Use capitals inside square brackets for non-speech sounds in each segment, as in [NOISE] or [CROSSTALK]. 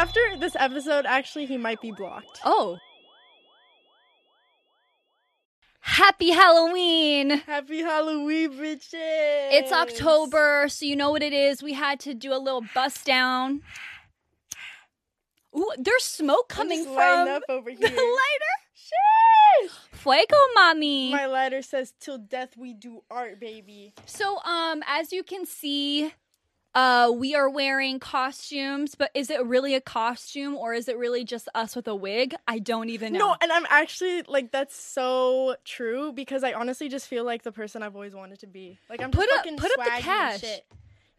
after this episode, actually, he might be blocked. Oh. Happy Halloween! Happy Halloween, bitches! It's October, so you know what it is. We had to do a little bust down. Ooh, there's smoke I'm coming from up over [LAUGHS] the here. lighter. Sheesh! Fuego, mommy. My lighter says, "Till death we do art, baby." So, um, as you can see, uh, we are wearing costumes, but is it really a costume or is it really just us with a wig? I don't even know. No, and I'm actually like that's so true because I honestly just feel like the person I've always wanted to be. Like I'm just Put up- fucking put up the cash. shit.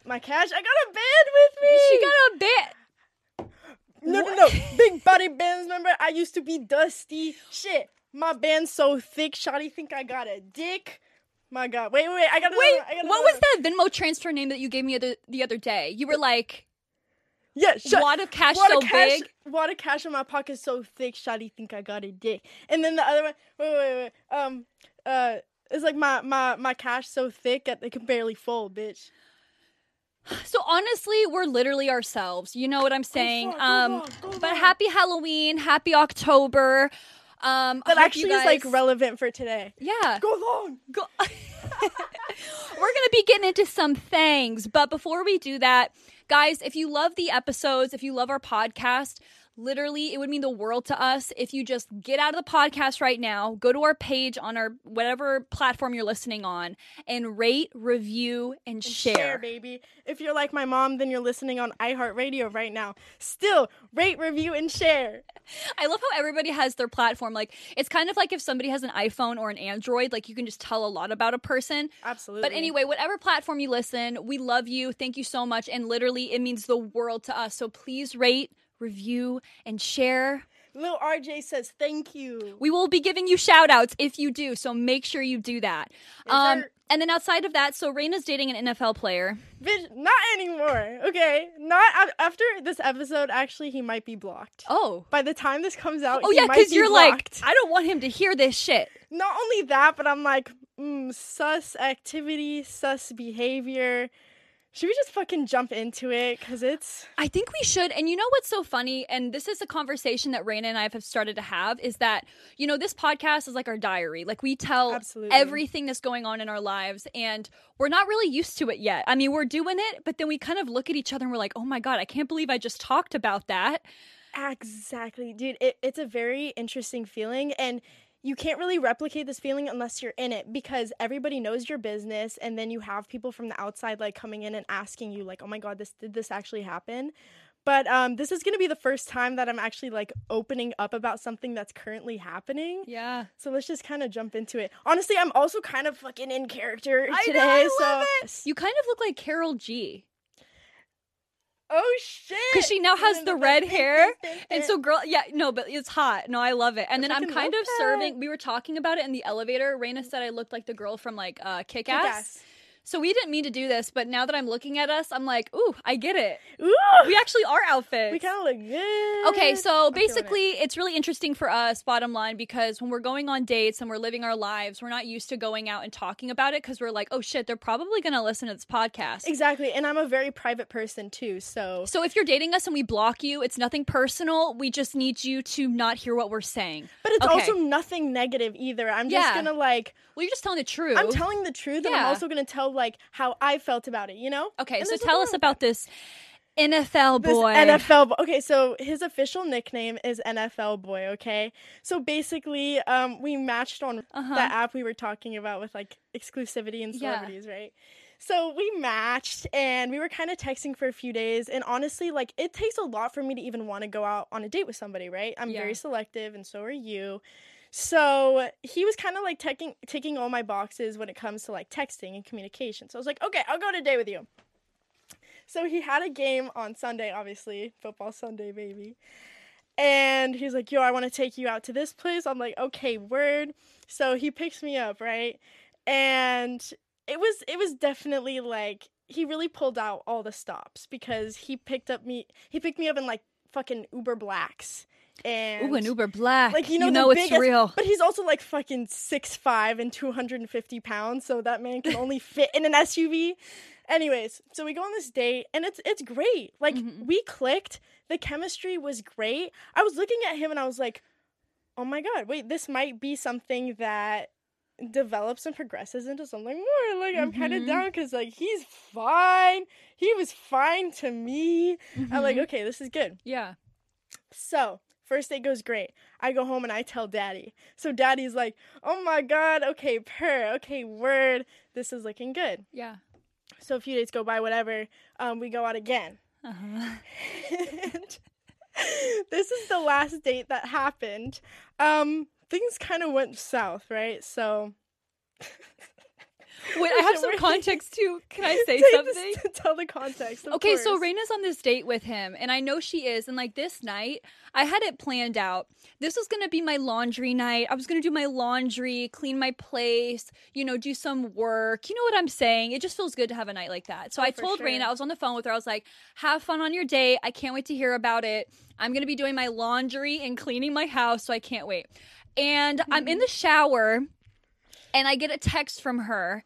My cash, I got a band with me. she got a bit. No, no, no. [LAUGHS] Big body bands. Remember, I used to be dusty. Shit, my band's so thick. Shotty think I got a dick. My God, wait, wait, wait. I got. To Wait, I got what was that Venmo transfer name that you gave me the, the other day? You were like, Yeah, shut. wad of cash Wad so of cash, big. wad of cash in my pocket so thick. Shotty think I got a dick. And then the other one. Wait, wait, wait. Um, uh, it's like my my my cash so thick that it can barely fold, bitch. So honestly, we're literally ourselves. You know what I'm saying? go um, far, go but happy Halloween, happy October. Um, That actually you is like relevant for today. yeah. Go long. Go- [LAUGHS] We're going to be getting into some things, but before we do that, guys, if you love the episodes, if you love our podcast, literally it would mean the world to us if you just get out of the podcast right now, go to our page on our whatever platform you're listening on and rate, review and, share. baby. If you're like my mom, then you're listening on iHeartRadio right now. Still, rate, review, and share. [LAUGHS] I love how everybody has their platform. Like it's kind of like if somebody has an iPhone or an Android, like you can just tell a lot about a person. Absolutely. But anyway, whatever platform you listen, we love you. Thank you so much. And literally, it means the world to us. So please rate, review, and share. Lil RJ says thank you. We will be giving you shout outs if you do. So make sure you do that. Um, sir. and then outside of that, so Rayna's dating an NFL player. Bitch, not anymore. Okay, not after this episode. Actually, he might be blocked. Oh. By the time this comes out, Oh, yeah, because be you're blocked. like, I don't want him to hear this shit. Not only that, but I'm like, mm, sus activity, sus behavior. Should we just fucking jump into it? Cause it's I think we should. And you know what's so funny? And this is a conversation that Rayna and I have started to have is that, you know, this podcast is like our diary. Like we tell Absolutely. everything that's going on in our lives and we're not really used to it yet. I mean, we're doing it, but then we kind of look at each other and we're like, oh my God, I can't believe I just talked about that. exactly, dude. It, it's a very interesting feeling, and you can't really replicate this feeling unless you're in it because everybody knows your business, and then you have people from the outside like coming in and asking you like, "Oh my god, this did this actually happen?" But um, this is gonna be the first time that I'm actually like opening up about something that's currently happening. Yeah. So let's just kind of jump into it. Honestly, I'm also kind of fucking in character I today. know, I love so. You kind of look like Karol G. oh shit, Because she now has the red hair. And so, girl, yeah, no, but it's hot. No, I love it. And then I'm kind of serving. We were talking about it in the elevator. Rayna said I looked like the girl from like uh, Kick Ass. Kick-Ass. So we didn't mean to do this, but now that I'm looking at us, I'm like, ooh, I get it. Ooh, We actually are outfits. we kind of look good. Okay, so I'm feeling it. basically, it's really interesting for us, bottom line, because when we're going on dates and we're living our lives, we're not used to going out and talking about it because we're like, oh shit, they're probably going to listen to this podcast. Exactly, and I'm a very private person too, so So if you're dating us and we block you, it's nothing personal. We just need you to not hear what we're saying. but it's Okay. also nothing negative either. I'm just gonna like Well, you're just telling the truth. I'm telling the truth, and I'm also gonna tell like how I felt about it. You know? Okay, And so tell us about this NFL with this boy. NFL. bo- Okay, so his official nickname is NFL boy. Okay, so basically, um, we matched on Uh-huh. that app we were talking about with like exclusivity and Yeah. celebrities, right? So we matched and we were kind of texting for a few days. And honestly, like it takes a lot for me to even want to go out on a date with somebody, right? I'm Yeah. very selective, and so are you. So he was kind of like taking ticking all my boxes when it comes to like texting and communication. So I was like, okay, I'll go a date with you. So he had a game on Sunday, obviously, football Sunday, baby. And he's like, yo, I want to take you out to this place. I'm like, okay, word. So he picks me up, right? And it was it was definitely like he really pulled out all the stops because he picked up me he picked me up in like fucking Uber Blacks. And Ooh, an Uber Black. like you know, the know it's biggest- real. But he's also like fucking six five and two hundred and fifty pounds, so that man can [LAUGHS] only fit in an SUV. Anyways, so we go on this date and it's it's great. Like Mhm. we clicked. The chemistry was great. I was looking at him and I was like, "Oh my god, wait, this might be something that develops and progresses into something more." Like I'm kind of Mhm. down cuz like he's fine. He was fine to me. I'm like, Mhm. "Okay, this is good." yeah. So, first date goes great. I go home and I tell daddy. So, daddy's like, oh my god, okay, per, okay, word. This is looking good. Yeah. So, a few days go by, whatever. Um, we go out again. Uh-huh. and [LAUGHS] this is the last date that happened. Um, things kind of went south, right? So, [LAUGHS] Wait, I have some [LAUGHS] context too. Can I say Take this something? to tell the context. Okay, so course. Rayna's on this date with him, and I know she is. And like this night, I had it planned out. This was gonna be my laundry night. I was gonna do my laundry, clean my place, you know, do some work. You know what I'm saying? It just feels good to have a night like that. So Oh, I told sure. Rayna, I was on the phone with her. I was like, "Have fun on your date. I can't wait to hear about it. I'm gonna be doing my laundry and cleaning my house, so I can't wait." And I'm in hmm. the shower, and I get a text from her,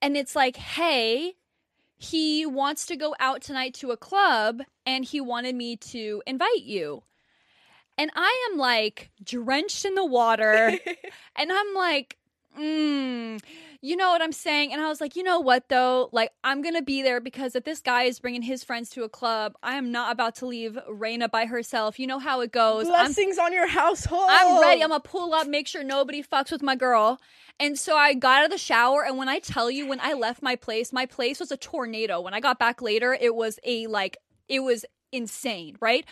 and it's like, "Hey." he wants to go out tonight to a club and he wanted me to invite you. And I am like drenched in the water [LAUGHS] and I'm like, mm, you know what I'm saying? And I was like, you know what though? Like, I'm gonna be there because if this guy is bringing his friends to a club, I am not about to leave Rayna by herself. You know how it goes. I'm Blessings on your household. I'm ready. I'm gonna pull up, make sure nobody fucks with my girl. And so I got out of the shower, and when I tell you, when I left my place, my place was a tornado. When I got back later, it was a like, it was insane, right?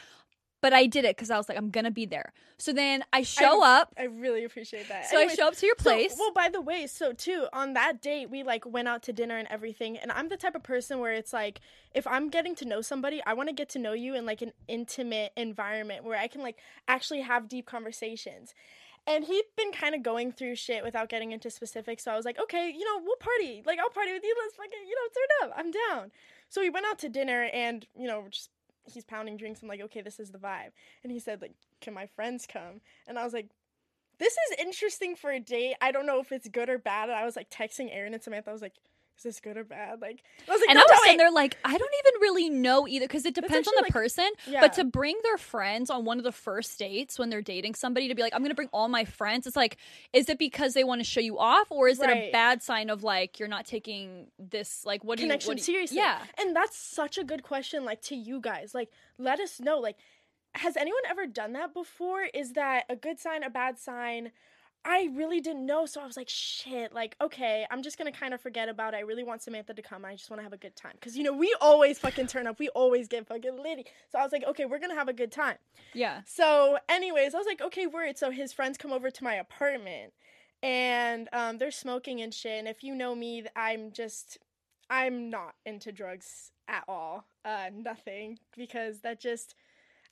But I did it because I was like, I'm gonna be there. So then I show up. I really appreciate that. So I show up to your So, place. well, by the way, so too on that date we like went out to dinner and everything, and I'm the type of person where it's like if I'm getting to know somebody, I want to get to know you in like an intimate environment where I can like actually have deep conversations. And he'd been kind of going through shit without getting into specifics, so I was like, okay, you know, we'll party. Like I'll party with you. Let's fucking, you know, turn up. I'm down. So we went out to dinner, and you know, just he's pounding drinks. I'm like, okay, this is the vibe. And he said like, can my friends come? And I was like this is interesting for a date. I don't know if it's good or bad. And I was like texting Aaron and Samantha. I was like, is this good or bad? Like, I was like, and no, I was sitting there like, I don't even really know either because it depends on the like- person. Yeah. But to bring their friends on one of the first dates when they're dating somebody to be like, I'm going to bring all my friends, it's like, is it because they want to show you off or is it a bad sign of like, you're not taking this, like, what do you, connection what you- seriously. Yeah. And that's such a good question, like to you guys. Like, let us know. Like, has anyone ever done that before? Is that a good sign, a bad sign? I really didn't know, so I was like, shit, like, okay, I'm just gonna kind of forget about it. I really want Samantha to come. I just wanna have a good time. Cause you know, we always fucking turn up. We always get fucking litty. So I was like, okay, we're gonna have a good time. Yeah. So, anyways, I was like, okay, word. So his friends come over to my apartment, and um, they're smoking and shit. And if you know me, I'm just, I'm not into drugs at all. Uh, nothing because that just,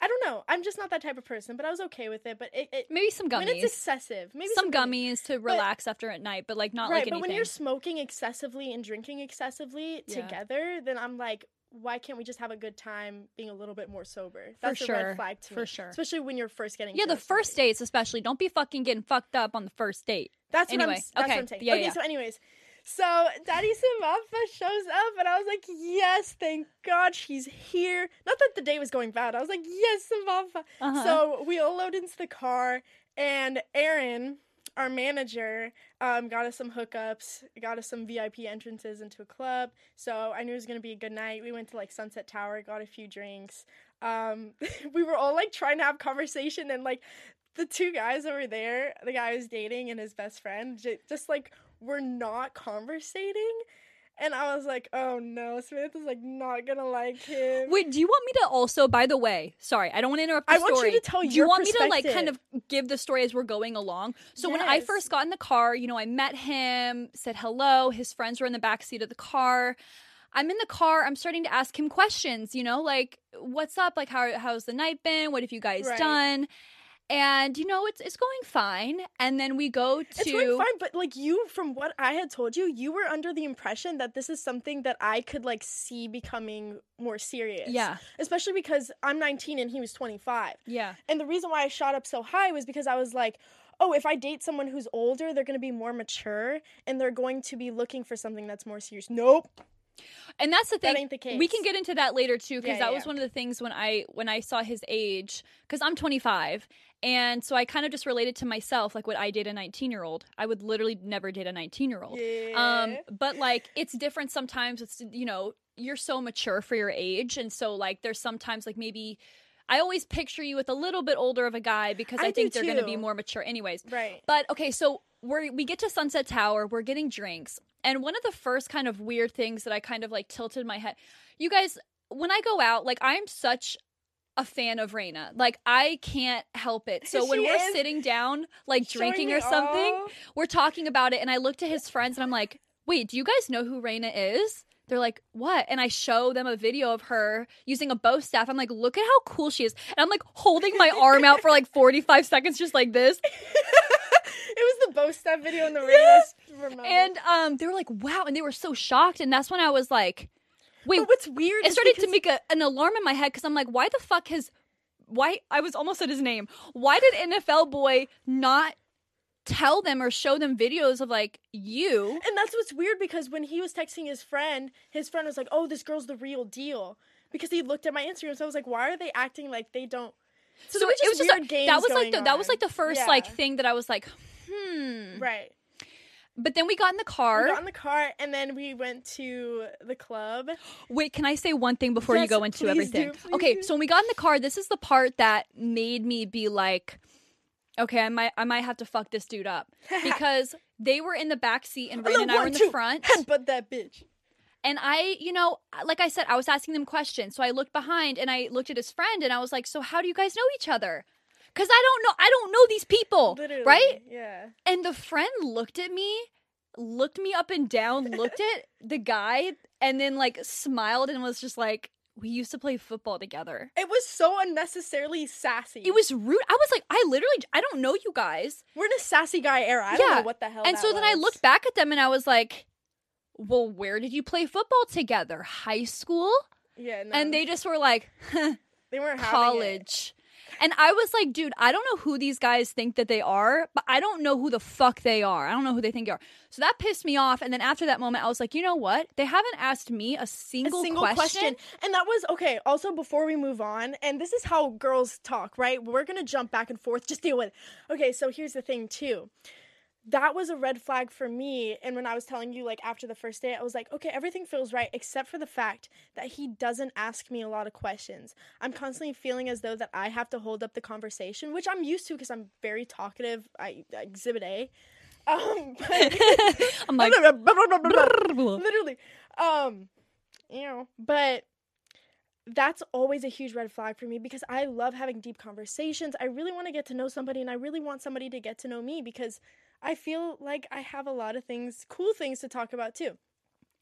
I don't know. I'm just not that type of person. But I was okay with it. But it, it Maybe some gummies. when it's excessive, maybe Some gummies to But- relax after at night, but like not right? like but anything. when you're smoking excessively and drinking excessively Yeah. together, then I'm like. Why can't we just have a good time being a little bit more sober? That's a sure. red flag to me. For sure. Especially when you're first getting yeah, the first somebody. dates especially. Don't be fucking getting fucked up on the first date. That's what I'm. Anyway, That's okay. what I'm saying. Yeah, okay, yeah. so anyways, so Daddy Samantha shows up, and I was like, yes, thank God she's here. Not that the day was going bad. I was like, yes, Samantha. Uh-huh. So we all load into the car, and Aaron, our manager, um, got us some hookups, got us some VIP entrances into a club. So I knew it was gonna be a good night. We went to like Sunset Tower, got a few drinks. Um, [LAUGHS] we were all like trying to have conversation, and like the two guys over there, the guy I was dating and his best friend, just like were not conversating. And I was like, oh no, Samantha's like not gonna like him. Wait, do you want me to also, by the way, sorry, I don't want to interrupt the I want you to tell Do you your want me to like kind of give the story as we're going along? So when I first got in the car, you know, I met him, said hello, his friends were in the back seat of the car. I'm in the car, I'm starting to ask him questions, you know, like what's up? Like how how's the night been? What have you guys Right. done? And you know it's it's going fine. And then we go to It's going fine, but like you, from what I had told you, you were under the impression that this is something that I could like see becoming more serious. yeah, Especially because I'm 19 and he was 25. yeah. And the reason why I shot up so high was because I was like, oh, if I date someone who's older, they're going to be more mature and they're going to be looking for something that's more serious. Nope. And that's the thing. That ain't the case. We can get into that later too, because Yeah, that yeah, was one of the things when I when I saw his age, because I'm 25, and so I kind of just related to myself, like what I date a 19 year old? I would literally never date a 19 year old. Um, Yeah. but like it's different sometimes. It's you know you're so mature for your age, and so like there's sometimes like maybe. I always picture you with a little bit older of a guy because I, I think they're going to be more mature, anyways. Right. But okay, so we're we get to Sunset Tower, we're getting drinks, and one of the first kind of weird things that I kind of like tilted my head. You guys, when I go out, like I'm such a fan of Rayna. Like I can't help it. So [LAUGHS] when we're sitting down, like drinking or something, all. we're talking about it, and I look to his friends, and I'm like, "Wait, do you guys know who Rayna is?" They're like, what? And I show them a video of her using a bow staff. I'm like, look at how cool she is. And I'm like holding my arm out for like 45 seconds, just like this. [LAUGHS] it was the bow staff video in the. Remember? And um, they were like, wow. And they were so shocked. And that's when I was like, wait, but what's weird it started to make a, an alarm in my head because I'm like, why the fuck has, why, I was almost at his name. Why did NFL boy not tell them or show them videos of like you? And that's what's weird because when he was texting his friend, his friend was like, "Oh, this girl's the real deal," because he looked at my Instagram. So I was like, "Why are they acting like they don't?" So, were it was just games that was like the, that was like the first Yeah. like thing that I was like, hmm. right. But then we got in the We car. got in the car and then we went to the club. Wait, can I say one thing before you go into everything? do, okay, do. so when we got in the car, this is the part that made me be like, okay, I might I might have to fuck this dude up [LAUGHS] because they were in the back seat and Rain and I were in the front. [LAUGHS] But that bitch. And I, you know, like I said, I was asking them questions. So I looked behind and I looked at his friend and I was like, "So how do you guys know each other?" Cuz I don't know I don't know these people, Literally. right? Yeah. And the friend looked at me, looked me up and down, looked at [LAUGHS] the guy, and then like smiled and was just like, "We used to play football together." It was so unnecessarily sassy. It was rude. I was like, I literally, I don't know you guys. We're in a sassy guy era. I don't know what the hell. and so then I looked back at them and I was like, "Well, where did you play football together? High school?" Yeah. No, And they just were like, [LAUGHS] they weren't having it. And I was like, dude, I don't know who these guys think that they are, but I don't know who the fuck they are. I don't know who they think they are. So that pissed me off. And then after that moment, I was like, you know what? They haven't asked me a a single, single question. question. And that was okay. Also, before we move on, and this is how girls talk, right? We're gonna jump back and forth. Just deal with it. Okay, so here's the thing, too. That was a red flag for me. And when I was telling you, like, after the first date, I was like, okay, everything feels right, except for the fact that he doesn't ask me a lot of questions. I'm constantly feeling as though that I have to hold up the conversation, which I'm used to because I'm very talkative. I, I exhibit A. [LAUGHS] Um, but [LAUGHS] I'm [LAUGHS] like, literally um you know but that's always a huge red flag for me because i love having deep conversations i really want to get to know somebody and i really want somebody to get to know me because i feel like i have a lot of things cool things to talk about too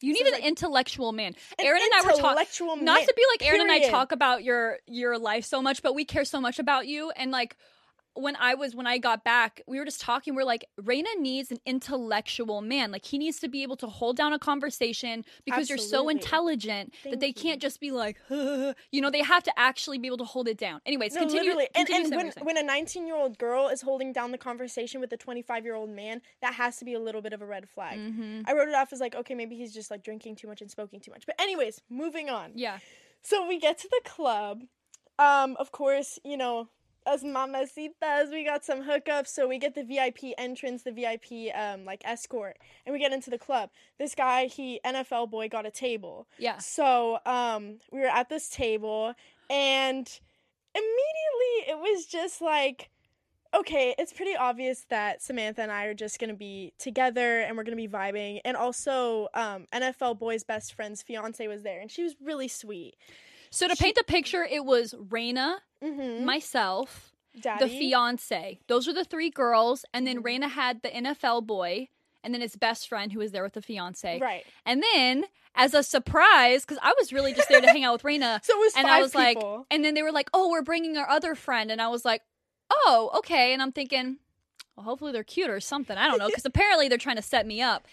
you So, need an like, intellectual man. An Aaron and I were talking. Not to be like Aaron and I talk about your your life so much, but we care so much about you. And like when I was when I got back, we were just talking. We're like, Rayna needs an intellectual man. Like he needs to be able to hold down a conversation because you're so Absolutely. intelligent that they you. can't just be like, [LAUGHS] you know, they have to actually be able to hold it down. Anyways, no, continue. literally. And, continue and saying when, what you're saying. when a 19 year old girl is holding down the conversation with a 25 year old man, that has to be a little bit of a red flag. Mhm. I wrote it off as like, okay, maybe he's just like drinking too much and smoking too much. But, anyways, moving on. Yeah. So we get to the club. Um, of course, you know, as mamacitas, we got some hookups. So we get the VIP entrance, the VIP um like escort, and we get into the club. This guy, he NFL boy, got a table. Yeah. So um, we were at this table, and immediately it was just like. Okay, it's pretty obvious that Samantha and I are just gonna be together and we're gonna be vibing. And also, um, NFL boy's best friend's fiance was there, and she was really sweet. So to paint the picture, it was Rayna, Mm-hmm. myself, Daddy. the fiance. Those are the three girls, and then Mhm. Rayna had the NFL boy, and then his best friend who was there with the fiance. Right. And then, as a surprise, because I was really just there to hang out with Rayna, [LAUGHS] So it was and five I was like, people. and then they were like, "Oh, we're bringing our other friend," and I was like, oh, okay. And I'm thinking, well, hopefully they're cute or something. I don't know. Because [LAUGHS] apparently they're trying to set me up.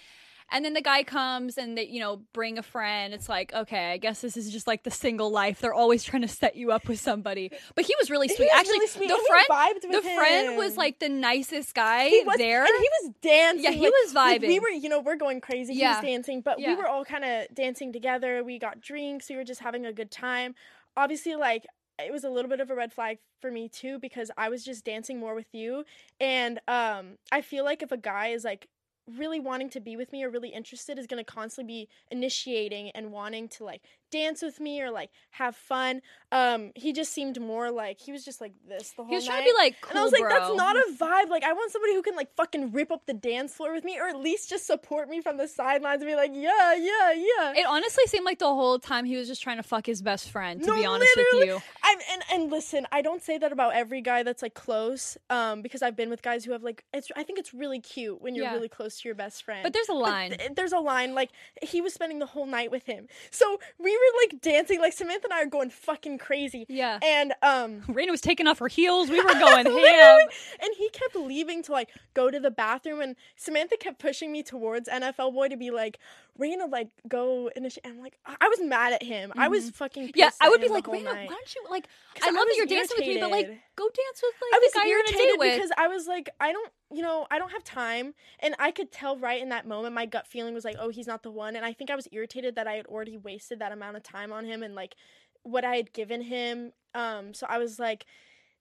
And then the guy comes and they, you know, bring a friend. It's like, okay, I guess this is just like the single life. They're always trying to set you up with somebody. But he was really He sweet. was Actually, really sweet, the friend, the with friend was like the nicest guy He was there. and he was dancing. Yeah, he like- was like, we were, you know, we're going crazy. He Yeah. was dancing, but Yeah. we were all kind of dancing together. We got drinks. We were just having a good time. Obviously, like it was a little bit of a red flag for me too because I was just dancing more with you, and um, I feel like if a guy is like really wanting to be with me or really interested is going to constantly be initiating and wanting to like dance with me or like have fun um he just seemed more like he was just like this the whole he was trying night. to be like, cool, And I was like, bro. that's not a vibe. Like, I want somebody who can like fucking rip up the dance floor with me, or at least just support me from the sidelines and be like, yeah, yeah, yeah. It honestly seemed like the whole time he was just trying to fuck his best friend. To No, be honest literally. with you, I'm and and listen, I don't say that about every guy that's like close, um, because I've been with guys who have like it's. I think it's really cute when you're Yeah. really close to your best friend. but there's a line. th- there's a line like he was spending the whole night with him, so we were like dancing. Like Samantha and I are going fucking crazy, yeah, and um. [LAUGHS] Rayna was taking off her heels. We were [LAUGHS] going ham. And he kept leaving to like go to the bathroom, and Samantha kept pushing me towards NFL boy to be like, Rayna, like go initiate. And I'm like, I I was mad at him. I was fucking pissed Mm-hmm. Yeah, I would be like, Rayna, why don't you like I I love that you're dancing with me, but like, irritated. Go dance with like I was the guy you're irritated with. because I was like, I don't, you know, I don't have time, and I could tell right in that moment. My gut feeling was like, oh, he's not the one, and I think I was irritated that I had already wasted that amount of time on him and like what I had given him. Um, so I was like,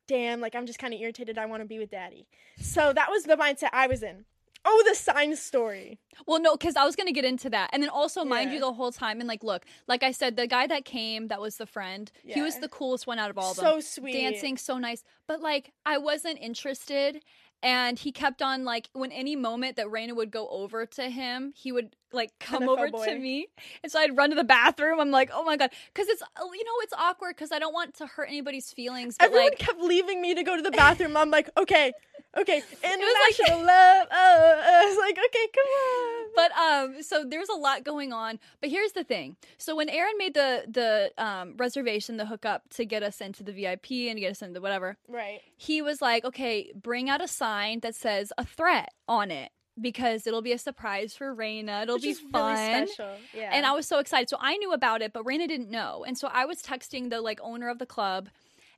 damn, like I'm just kind of irritated. I want to be with daddy. So that was the mindset I was in. Oh, the sign story. Well, no, because I was gonna get into that, and then also, mind you, the whole time, and like, look, like I said, the guy that came, that was the friend. He was the coolest one out of all of them. So sweet. dancing so nice but like i wasn't interested and he kept on like when any moment that Rayna would go over to him he would like come NFL over to me and so i'd run to the bathroom i'm like oh my god because it's uh, you know it's awkward because i don't want to hurt anybody's feelings but Everyone like kept leaving me to go to the bathroom. I'm like, okay, okay, like- international [LAUGHS] love. Oh, I was like, okay, come on. but um so there's a lot going on but here's the thing so when aaron made the the um reservation the hookup to get us into the vip and get us into whatever right. he was like, okay, bring out a sign that says a threat on it because it'll be a surprise for Rayna. It'll Which be fun. really. Yeah. And I was so excited. So I knew about it, but Rayna didn't know. And so I was texting the like owner of the club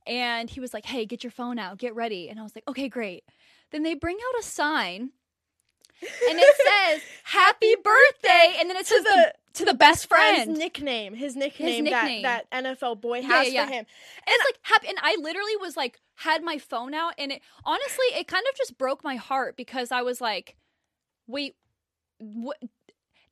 and he was like, hey, get your phone out, get ready. And I was like, okay, great. Then they bring out a sign and it says [LAUGHS] happy birthday and then it to says the, to the best friend's friend. nickname, his nickname, His nickname. that that NFL boy Yeah, has yeah, for him. And it's like happy, and I literally was like had my phone out, and it honestly it kind of just broke my heart because I was like, wait, what?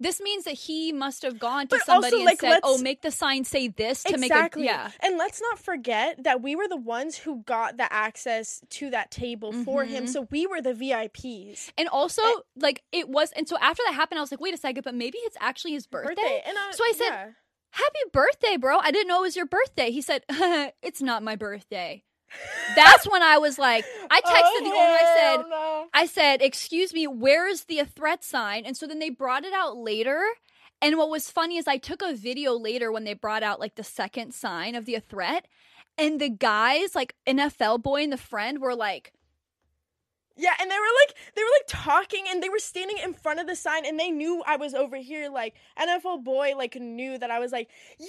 This means that he must have gone to But somebody also, and said, "Oh, make the sign say this to exactly. make a yeah." And let's not forget that we were the ones who got the access to that table for him. Mhm. So we were the VIPs. And also, Eh. like it was, and so after that happened, I was like, "Wait a second, but maybe it's actually his birthday." And I, So I said- yeah. Happy birthday, bro! I didn't know it was your birthday. He said, [LAUGHS] "It's not my birthday." That's when I was like, I texted the oh, owner. I said, Oh, no. I said, "Excuse me, where's the threat sign?" And so then they brought it out later. And what was funny is I took a video later when they brought out like the second sign of the threat, and the guys, like NFL boy and the friend, were like, Yeah, and they were like they were like talking and they were standing in front of the sign and they knew I was over here like NFL boy like knew that I was like, "Yeah."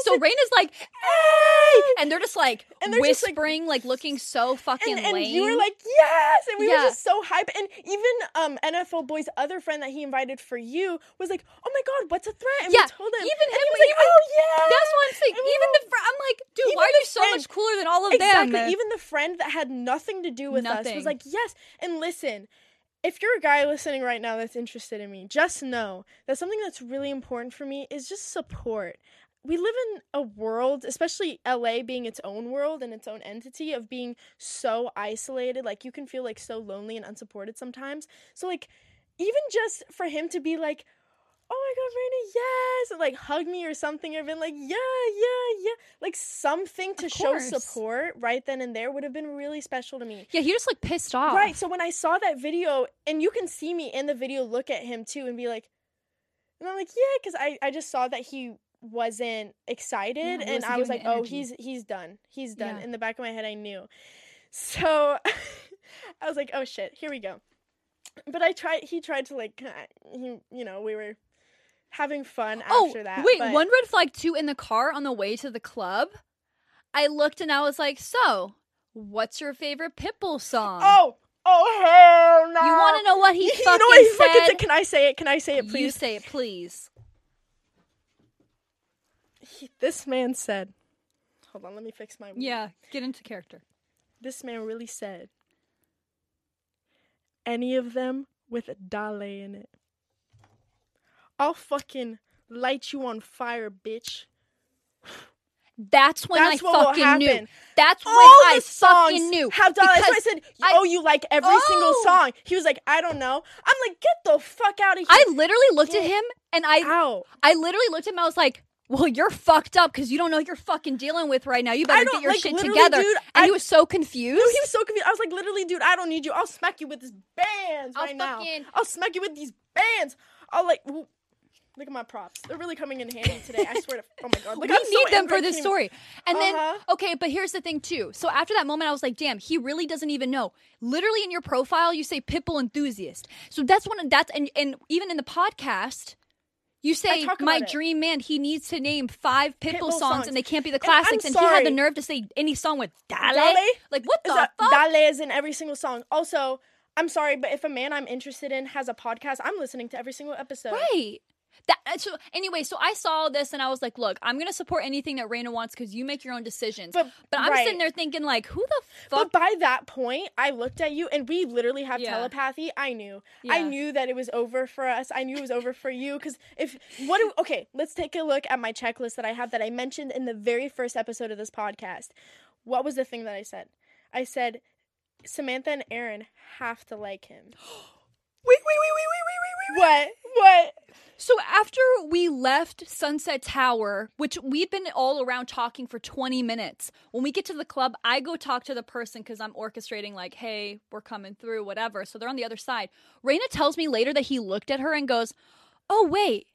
so Rain is like, "Hey!" and they're just like And they're just, like- whispering, like, looking so fucking and, and lame. you were like, Yes and we Yeah. were just so hype and even um NFL boy's other friend that he invited for you was like, Oh my god, what's a threat? And Yeah, we told him even and him, he was like, Oh yeah That's what I'm saying. And we Even were- the friend, I'm like, dude, why are you so much cooler than all of Exactly. them? Even the friend that had nothing to do with us was like, yes. And listen, if you're a guy listening right now that's interested in me, just know that something that's really important for me is just support. We live in a world, especially LA being its own world and its own entity, of being so isolated. Like, you can feel like so lonely and unsupported sometimes. So, like, even just for him to be like, oh my god, Rayna, yes, and like hug me or something, or been like, yeah, yeah, yeah, like something to show support right then and there would have been really special to me. yeah, he just like pissed off. Right. So when I saw that video, and you can see me in the video look at him too and be like, and I'm like, yeah, because I, I just saw that he wasn't excited he and I was like, oh, he's he's done. He's done. Yeah. In the back of my head I knew. [LAUGHS] So I was like, oh shit, here we go. But I tried. He tried to like, he, you know, we were having fun Oh, after that. wait, but- one red flag too in the car on the way to the club. I looked and I was like, "So, what's your favorite Pitbull song?" Oh, oh hell no! you want to know what he [LAUGHS] You fucking know what he said? fucking? Can I say it? Can I say it, You please? say it, please. He- this man said, "Hold on, let me fix my." Yeah, get into character. This man really said, "Any of them with a Dale in it, I'll fucking light you on fire, bitch." That's when That's I fucking knew. That's when All I the songs fucking knew. have Dale. That's why I said, I- "Oh, you like every single Oh. song." He was like, "I don't know." I'm like, "Get the fuck out of here!" I literally looked at him and I out. I literally looked at him. I was like, "Well, you're fucked up because you don't know what you're fucking dealing with right now. You better get your like, shit together." dude, and I- he was so confused. Dude, he was so confused. I was like, literally, dude, I don't need you. I'll smack you with these bands I'll right now. I'll smack you with these bands. I'll like, look at my props. They're really coming in handy today. I swear to, oh my god, like, we I'm so need them for this story. And then, Uh-huh. okay, but here's the thing too. So after that moment, I was like, damn, he really doesn't even know. Literally in your profile, you say Pitbull enthusiast. So that's one of that's and and even in the podcast. You say my it. dream man. He needs to name five Pitbull, Pitbull songs, songs. and they can't be the classics. And, he had the nerve to say any song with Dale. Dale? Like what Is the that- fuck? Dale is in every single song. Also, I'm sorry, but if a man I'm interested in has a podcast, I'm listening to every single episode. Right. That uh, so anyway, so I saw this and I was like, look, I'm gonna support anything that Rayna wants because you make your own decisions. But- But, I'm right. sitting there thinking like, who the fuck? But by that point, I looked at you and we literally have Yeah. telepathy. I knew. I knew that it was over for us. I knew it was over for you. Because if, what do, okay, let's take a look at my checklist that I have that I mentioned in the very first episode of this podcast. What was the thing that I said? I said, Samantha and Aaron have to like him. [GASPS] wait, wait, wait, wait, wait, wait, wait, wait, What? What? So after we left Sunset Tower, which we've been all around talking for 20 minutes, when we get to the club, I go talk to the person because I'm orchestrating like, hey, we're coming through, whatever. So they're on the other side. Rayna tells me later that he looked at her and goes, oh wait,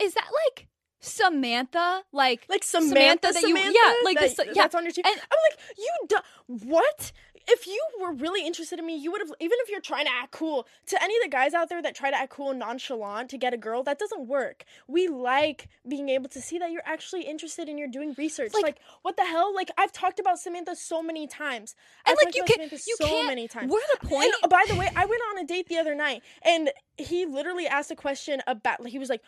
is that like Samantha? Like, Like Samantha, that you, Samantha? yeah, like that, this, yeah. That's on your team. And- I'm like, you, do- what? If you were really interested in me, you would have. Even if you're trying to act cool, to any of the guys out there that try to act cool and nonchalant to get a girl, that doesn't work. We like being able to see that you're actually interested and you're doing research. Like- Like, what the hell? Like I've talked about Samantha so many times. And I've like you can, Samantha you so can't. many times. We're a point. And uh, by the way, I went on a date the other night, and he literally asked a question about. He was like,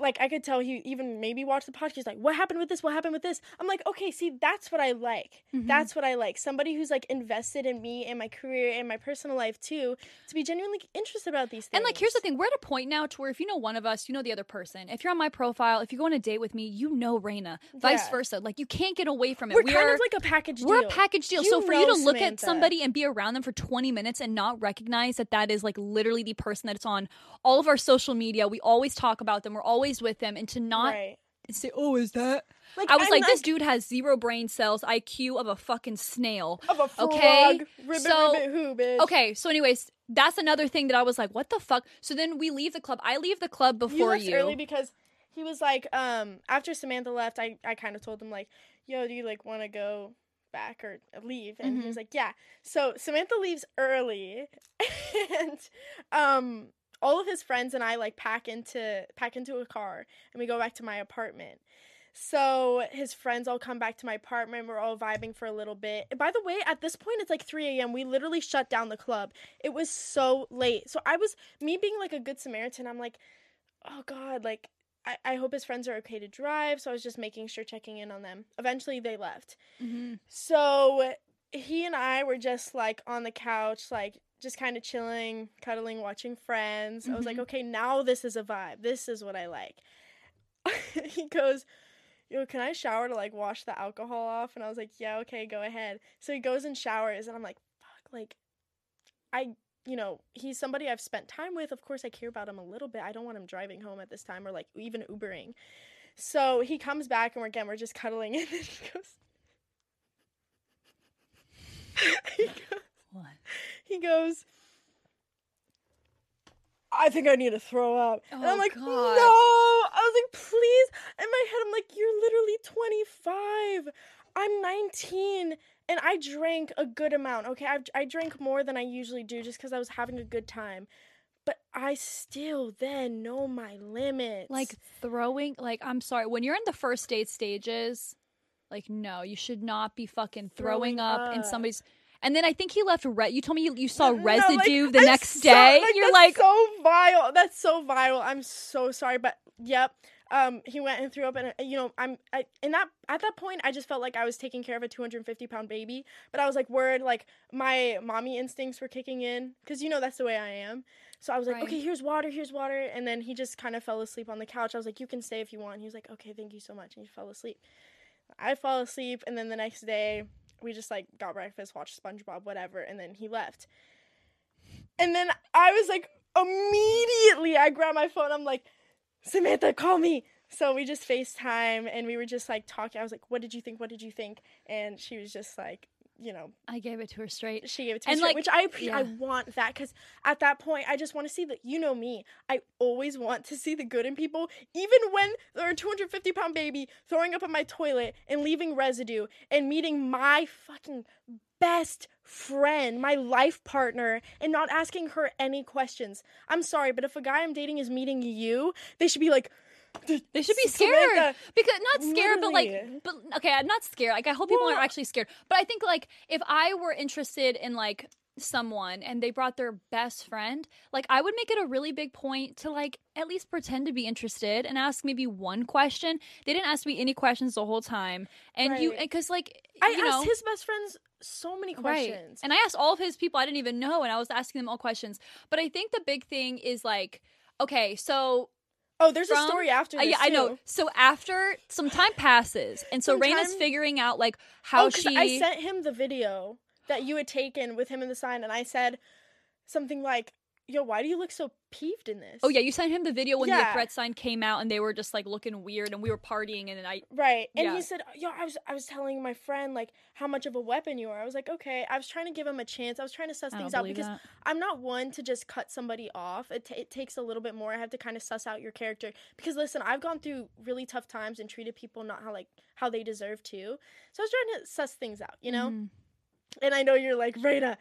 like I could tell he even maybe watched the podcast. He's like, "What happened with this? What happened with this?" I'm like, "Okay, see, that's what I like. Mm-hmm. That's what I like. Somebody who's like invested in me and my career and my personal life too, to be genuinely interested about these things." And like, here's the thing: we're at a point now to where if you know one of us, you know the other person. If you're on my profile, if you go on a date with me, you know Rayna. Vice Yeah. versa. Like, you can't get away from it. We're We kind of like a package deal. we're a package deal. You so for you to look at somebody and be around them for 20 minutes and not recognize that that is like literally the person that's on all of our social media, we always talk about them. We're always with them, and to not right. say, "Oh, is that?" Like I was I'm like, not- "This dude has zero brain cells, IQ of a fucking snail." of a frog. okay, Ribbit, so- ribbit, who, bitch. Okay, so anyways, that's another thing that I was like, "What the fuck?" So then we leave the club. I leave the club you before left you. early because he was like, um, after Samantha left, I, I kind of told him like, yo, do you like want to go back or leave? And Mm-hmm. he was like, yeah. So Samantha leaves early, [LAUGHS] and um, all of his friends and I like pack into pack into a car and we go back to my apartment. So his friends all come back to my apartment. We're all vibing for a little bit. By the way, at this point, it's like 3 a.m. We literally shut down the club. It was so late. So I was, me being like a good Samaritan, I'm like, oh God, like, I, I hope his friends are okay to drive. So I was just making sure, checking in on them. Eventually, they left. Mhm. So he and I were just like on the couch, like just kind of chilling, cuddling, watching friends. I was like, Mhm. okay, now this is a vibe. This is what I like. [LAUGHS] he goes, Yo, can I shower to like wash the alcohol off? And I was like, Yeah, okay, go ahead. So he goes and showers, and I'm like, Fuck, like, I, you know, he's somebody I've spent time with. Of course, I care about him a little bit. I don't want him driving home at this time or like even Ubering. So he comes back, and we're again, we're just cuddling, [LAUGHS] and then he goes, [LAUGHS] he goes, What? He goes, I think I need to throw up. and Oh, I'm like, God. no. I was like, please. In my head, I'm like, you're literally 25. I'm 19 and I drank a good amount. Okay, I I drank more than I usually do just because I was having a good time. But I still then know my limits. Like throwing, like I'm sorry, when you're in the first date stages, like no, you should not be fucking throwing, Throwing up, in somebody's. And then I think he left. Re- you told me you, you saw No, like, residue the next so- day. You're like, that's so vile. That's so vile. I'm so sorry, but yep. Um, he went and threw up, and you know, I'm I in that at that point, I just felt like I was taking care of a 250 pound baby. But I was like, word, like my mommy instincts were kicking in, because you know that's the way I am. So I was like, Right. okay, here's water, here's water, and then he just kind of fell asleep on the couch. I was like, you can stay if you want. He was like, okay, thank you so much, and he fell asleep. I fell asleep, and then the next day we just like got breakfast, watched SpongeBob, whatever, and then he left. And then I was like, immediately I grabbed my phone. I'm like, Samantha, call me. So we just FaceTime and we were just like talking. I was like, what did you think? What did you think? And she was just like, you know, I gave it to her straight. she gave it to And, me, straight, like, which I appre- I want that because at that point I just want to see that you know me. I always want to see the good in people, even when they're a 250 pound baby throwing up in my toilet and leaving residue and meeting my fucking best friend, my life partner, and not asking her any questions. I'm sorry, but if a guy I'm dating is meeting you, they should be like. They should be Samantha, scared because not scared, but like, but okay, I'm not scared. Like, I hope people Well- aren't actually scared. But I think like if I were interested in like someone and they brought their best friend, like I would make it a really big point to like at least pretend to be interested and ask maybe one question. They didn't ask me any questions the whole time, and you because like I you asked know, his best friends so many questions. and I asked all of his people I didn't even know, and I was asking them all questions. But I think the big thing is like, okay, so oh, there's a story after uh, this. yeah, I know. So after some time passes, and so Rain is figuring out like how oh, she. I sent him the video that you had taken with him in the sign, and I said something like, "Yo, why do you look so peeved in this?" oh yeah, you sent him the video when the threat sign came out, and they were just like looking weird, and we were partying, and I. right. And Yeah. he said, "Yo, I was I was telling my friend like how much of a weapon you are." I was like, "Okay." I was trying to give him a chance. I was trying to suss I things out because that. I'm not one to just cut somebody off. It, ta it takes a little bit more. I have to kind of suss out your character because listen, I've gone through really tough times and treated people not how like how they deserve to. So I was trying to suss things out, you know. Mhm. And I know you're like Rada,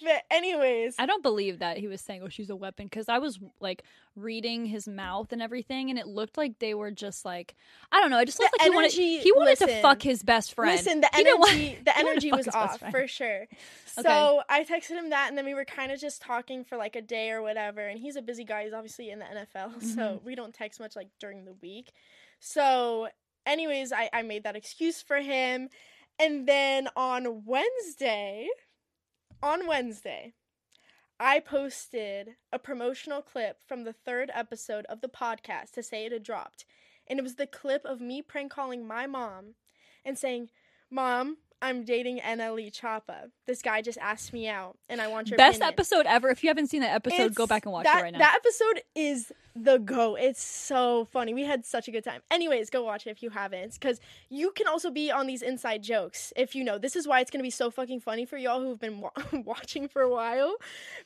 but anyways, I don't believe that he was saying, "Oh, she's a weapon," because I was like reading his mouth and everything, and it looked like they were just like, I don't know. It just The looked like he wanted he wanted to fuck his best friend. Listen, the He didn't want- energy, the [LAUGHS] he wanted to energy was off for sure. So Okay. I texted him that, and then we were kind of just talking for like a day or whatever. And he's a busy guy; he's obviously in the NFL, [LAUGHS] so Mm-hmm. we don't text much like during the week. So, anyways, I I made that excuse for him, and then on Wednesday, on Wednesday. I posted a promotional clip from the third episode of the podcast to say it had dropped. And it was the clip of me prank calling my mom and saying, Mom, I'm dating NLE Choppa. This guy just asked me out and I want your Best opinion." episode ever. If you haven't seen that episode, go back and watch that, it right now. That episode is the go. It's so funny. We had such a good time. Anyways, go watch it if you haven't, because you can also be on these inside jokes if you know. This is why it's gonna be so fucking funny for y'all who've been wa- [LAUGHS] watching for a while.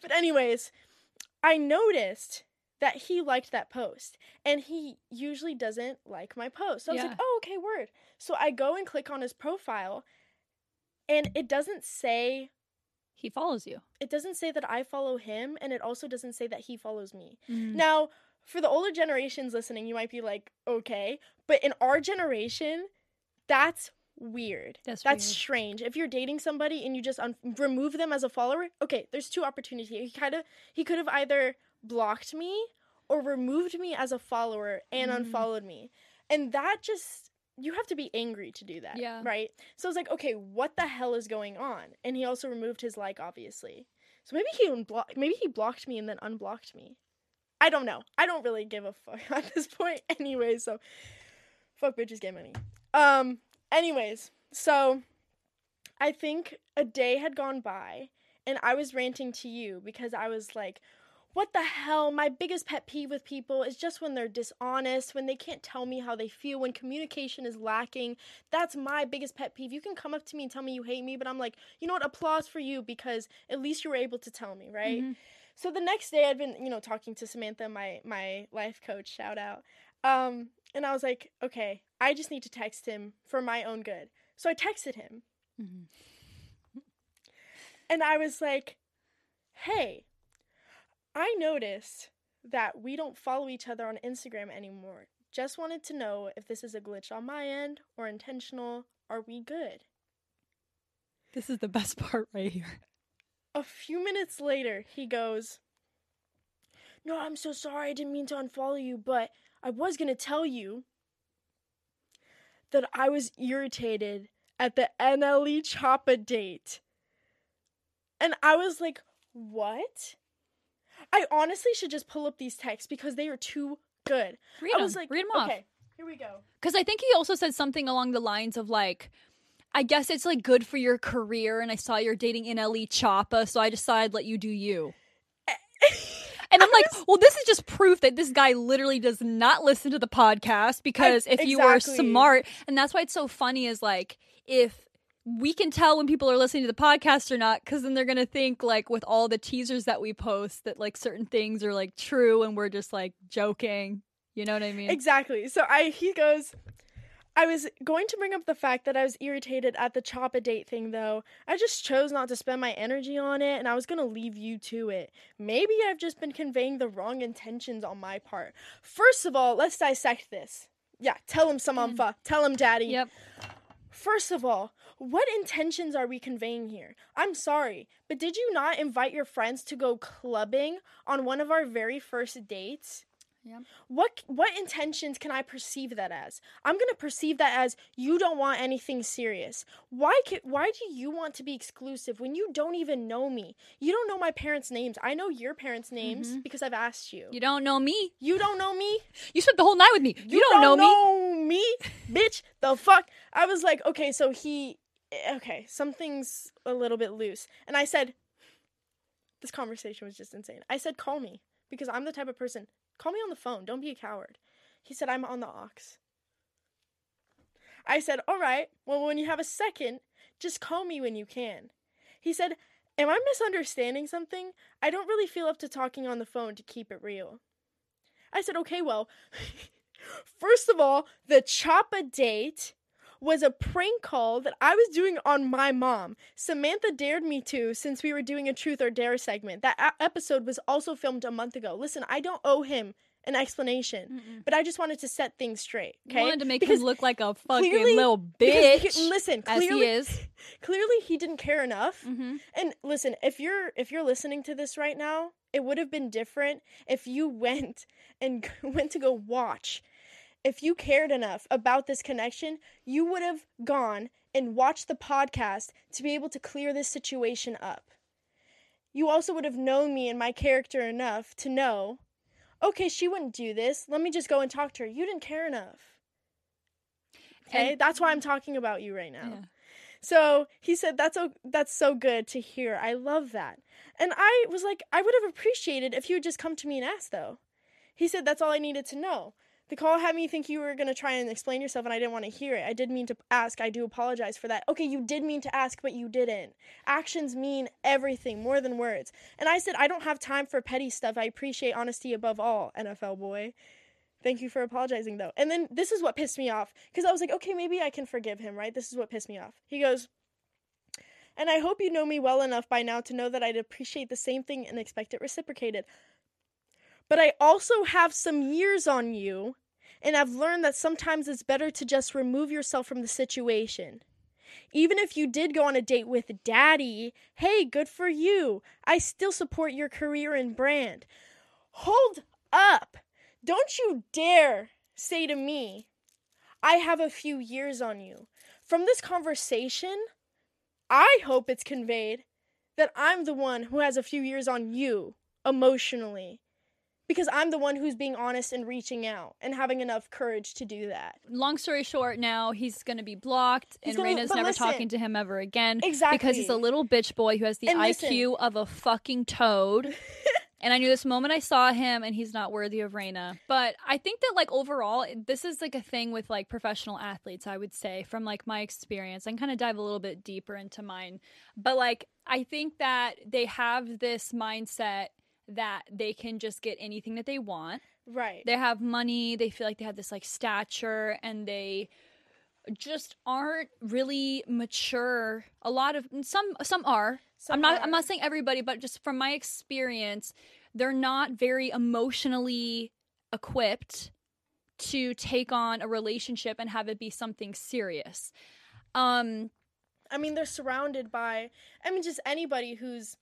But anyways, I noticed that he liked that post, and he usually doesn't like my post. So I was Yeah. like, oh, okay, word. So I go and click on his profile, and it doesn't say he follows you. it doesn't say that I follow him, and it also doesn't say that he follows me. Mm. Now, for the older generations listening, you might be like, okay, but in our generation, that's weird. That's That's weird. strange. If you're dating somebody and you just un- remove them as a follower, okay, there's two opportunities. He kind of he could have either blocked me or removed me as a follower and Mhm. unfollowed me. And that just you have to be angry to do that, Yeah. right? So I was like, okay, what the hell is going on? And he also removed his like obviously. So maybe he unblocked maybe he blocked me and then unblocked me. I don't know. I don't really give a fuck [LAUGHS] at this point anyway, so fuck bitches get money. Um anyways, so I think a day had gone by and I was ranting to you because I was like, what the hell? My biggest pet peeve with people is just when they're dishonest, when they can't tell me how they feel, when communication is lacking. That's my biggest pet peeve. You can come up to me and tell me you hate me, but I'm like, you know what? Applause for you because at least you were able to tell me, right? Mhm. So the next day I'd been, you know, talking to Samantha, my my life coach, shout out. Um, and I was like, okay, I just need to text him for my own good. So I texted him mm-hmm. and I was like, hey, I noticed that we don't follow each other on Instagram anymore. Just wanted to know if this is a glitch on my end or intentional. Are we good? This is the best [LAUGHS] part right here. A few minutes later, he goes, No, I'm so sorry. I didn't mean to unfollow you, but I was going to tell you that I was irritated at the NLE Choppa date. And I was like, What? I honestly should just pull up these texts because they are too good. Read I them. was like, Read them off. Okay, here we go. Because I think he also said something along the lines of like, I guess it's like good for your career, and I saw you're dating NLE Choppa, so I decided let you do you. [LAUGHS] And I'm like, well, this is just proof that this guy literally does not listen to the podcast because I- if you were smart, and that's why it's so funny is like, if we can tell when people are listening to the podcast or not, because then they're going to think, like, with all the teasers that we post, that like certain things are like true and we're just like joking. You know what I mean? Exactly. So I he goes I was going to bring up the fact that I was irritated at the Choppa date thing though. I just chose not to spend my energy on it and I was going to leave you to it. Maybe I've just been conveying the wrong intentions on my part. First of all, let's dissect this. Yeah, tell him Samantha. Mm. Tell him daddy. Yep. First of all, what intentions are we conveying here? I'm sorry, but did you not invite your friends to go clubbing on one of our very first dates? Yep. What what intentions can I perceive that as? I'm going to perceive that as you don't want anything serious. Why ca why do you want to be exclusive when you don't even know me? You don't know my parents' names. I know your parents' names mm-hmm. because I've asked you. You don't know me. You don't know me? You spent the whole night with me. You, don't, know, me. know me, bitch. The fuck? I was like, okay, so he, eh, okay, something's a little bit loose, and I said, this conversation was just insane. I said, call me because I'm the type of person. Call me on the phone. Don't be a coward. He said, I'm on the ox. I said, all right. Well, when you have a second, just call me when you can. He said, Am I misunderstanding something? I don't really feel up to talking on the phone to keep it real. I said, okay, well, [LAUGHS] first of all, the Choppa date was a prank call that I was doing on my mom. Samantha dared me to since we were doing a truth or dare segment. That episode was also filmed a month ago. Listen, I don't owe him an explanation, but I just wanted to set things straight. Okay, wanted to make Because him look like a fucking clearly- little [LAUGHS] bitch. listen, as clearly, he is. [LAUGHS] clearly he didn't care enough. Mm-hmm. And listen, if you're if you're listening to this right now, it would have been different if you [LAUGHS] went and went to go watch. If you cared enough about this connection, you would have gone and watched the podcast to be able to clear this situation up. You also would have known me and my character enough to know, okay, she wouldn't do this. Let me just go and talk to her. You didn't care enough. Okay, And- that's why I'm talking about you right now. Yeah. So he said, "That's o- that's so good to hear. I love that." And I was like, "I would have appreciated if you had just come to me and asked, though." He said, "That's all I needed to know." The call had me think you were gonna try and explain yourself, and I didn't want to hear it. I did mean to ask. I do apologize for that. Okay, you did mean to ask, but you didn't. Actions mean everything more than words. And I said, "I don't have time for petty stuff. I appreciate honesty above all." NFL boy. Thank you for apologizing though. And then this is what pissed me off because I was like, okay, maybe I can forgive him, right? This is what pissed me off. He goes, and I hope you know me well enough by now to know that I'd appreciate the same thing and expect it reciprocated. But I also have some years on you, and I've learned that sometimes it's better to just remove yourself from the situation. Even if you did go on a date with daddy, hey, good for you. I still support your career and brand. Hold up. Don't you dare say to me, I have a few years on you. From this conversation, I hope it's conveyed that I'm the one who has a few years on you emotionally. Because I'm the one who's being honest and reaching out and having enough courage to do that. Long story short, now he's going to be blocked, He's and gonna- Rayna's never listen. talking to him ever again. Exactly. Because he's a little bitch boy who has the And IQ listen. of a fucking toad. [LAUGHS] and I knew this moment I saw him, and he's not worthy of Rayna. But I think that, like, overall, this is like a thing with like professional athletes, I would say, from like my experience. I can kind of dive a little bit deeper into mine. But like, I think that they have this mindset that they can just get anything that they want Right. they have money they feel like they have this like stature and they just aren't really mature. A lot of some some are. Some I'm not are. I'm not saying everybody, but just from my experience, they're not very emotionally equipped to take on a relationship and have it be something serious. Um I mean, they're surrounded by, I mean, just anybody who's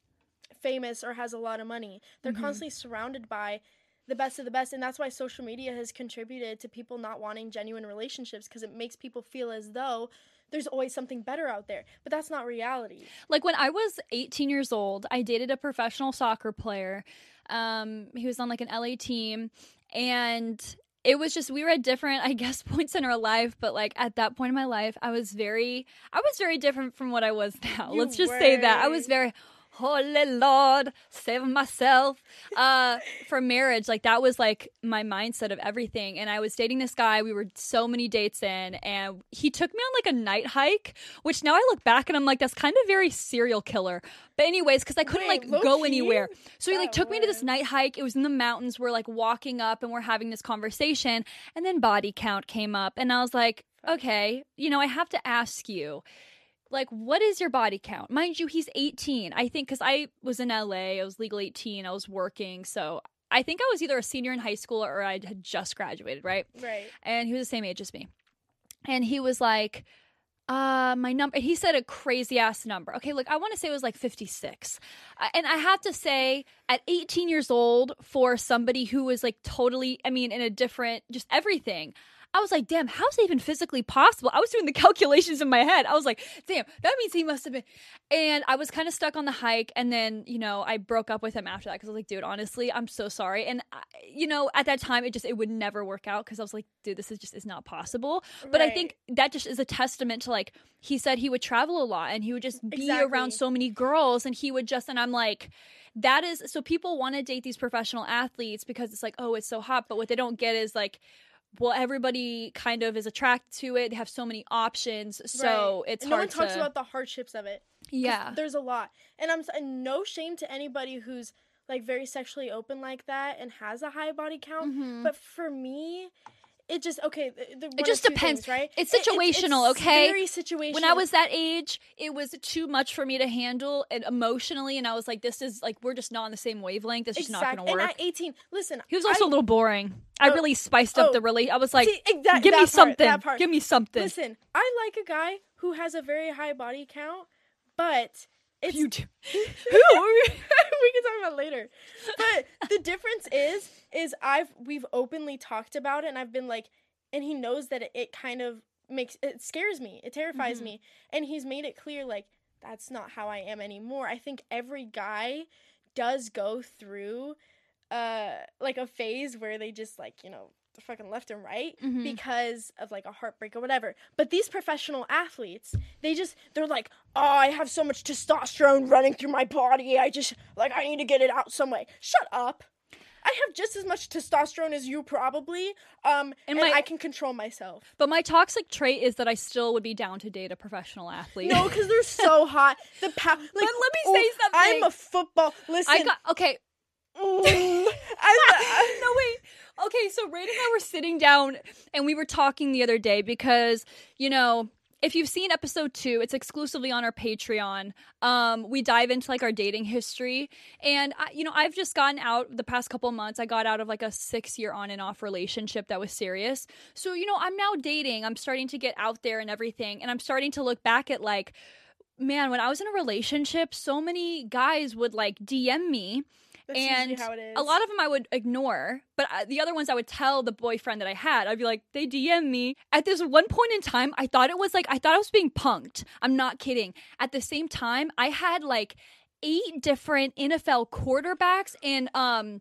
famous or has a lot of money. They're Mhm. constantly surrounded by the best of the best. And that's why social media has contributed to people not wanting genuine relationships because it makes people feel as though there's always something better out there. But that's not reality. like when I was 18 years old, I dated a professional soccer player. Um, he was on like an LA team, and it was just we were at different, I guess, [LAUGHS] points in our life. But like at that point in my life, I was very, I was very different from what I was now. You Let's just say that I was very. Holy Lord, save myself. Uh, for marriage, like that was like my mindset of everything. And I was dating this guy. We were so many dates in, and he took me on like a night hike, which now I look back and I'm like, that's kind of very serial killer. But anyways, because I couldn't Wait, like go low-key? anywhere, so he like took me to this night hike. It was in the mountains. We're like walking up and we're having this conversation, and then body count came up, and I was like, okay, you know, I have to ask you like what is your body count? Mind you he's 18 i think because i was in la i was legal 18 i was working so i think i was either a senior in high school or i had just graduated right? Right. and he was the same age as me. And he was like uh my number he said a crazy ass number. Okay look i want to say it was like 56 Uh, and i have to say at 18 years old for somebody who was like totally i mean in a different just everything I was like, damn, how's that even physically possible? I was doing the [LAUGHS] calculations in my head. I was like, damn, that means he must have been. And I was kind of stuck on the hike. And then, you know, I broke up with him after that because I was like, dude, honestly, I'm so sorry. And, I, you know, at that time, it just, it would never work out because I was like, dude, this is just, is not possible. But I think that just is a testament to like, he said he would travel a lot and he would just be around so many girls. And he would just, and I'm like, that is, so people want to date these professional athletes because it's like, oh, it's so hot. But what they don't get is like, well, everybody kind of is attracted to it. They have so many options, so Right. it's no one talks to. about the hardships of it. yeah, There's a lot. And I'm and no shame to anybody who's like very sexually open like that and has a high body count. Mhm. But for me, it just okay. The, the, of just depends. things, right? It's It- situational, it's okay? Very situational. when I was that age, it was too much for me to handle and emotionally, and I was like, "This is like we're just not on the same wavelength. This is not going to work." and work." at 18, listen, he was also I, a little boring. I Oh, really spiced up oh, the relate. I was like, see, exact- "Give me part, something. Give me something." Listen, I like a guy who has a very high body count, but it's do. [LAUGHS] [LAUGHS] [LAUGHS] we can talk about later. But the difference is, is I've we've openly talked about it, and I've been like, and he knows that it, it kind of makes it scares me, it terrifies Mhm. me, and he's made it clear like that's not how I am anymore. I think every guy does go through, uh, like a phase where they just like you know fucking left and right Mhm. because of like a heartbreak or whatever. But these professional athletes, they just they're like, "Oh, I have so much testosterone running through my body. I just like I need to get it out some way." Shut up. I have just as much testosterone as you probably. Um And and, I can control myself. But my toxic trait is that I still would be down to date a professional athlete. No, cuz they're so [LAUGHS] hot. The pow- like, let me oh, say something. I'm a football. Listen. I got okay. Mm, [LAUGHS] I, [LAUGHS] no wait. Okay, so Raid and I were sitting down and we were talking the other day because you know if you've seen episode two, it's exclusively on our Patreon. Um, we dive into like our dating history, and I, you know I've just gotten out the past couple months. I got out of like a six year on and off relationship that was serious. So you know I'm now dating. I'm starting to get out there and everything, and I'm starting to look back at like man, when I was in a relationship, so many guys would like DM me that's and how it is. a lot of them I would ignore, but uh, the other ones I would tell the boyfriend that I had. I'd be like, they DM me. At this one point in time, I thought it was like, I thought I was being punked. I'm not kidding. At the same time, I had like eight different NFL quarterbacks and, um,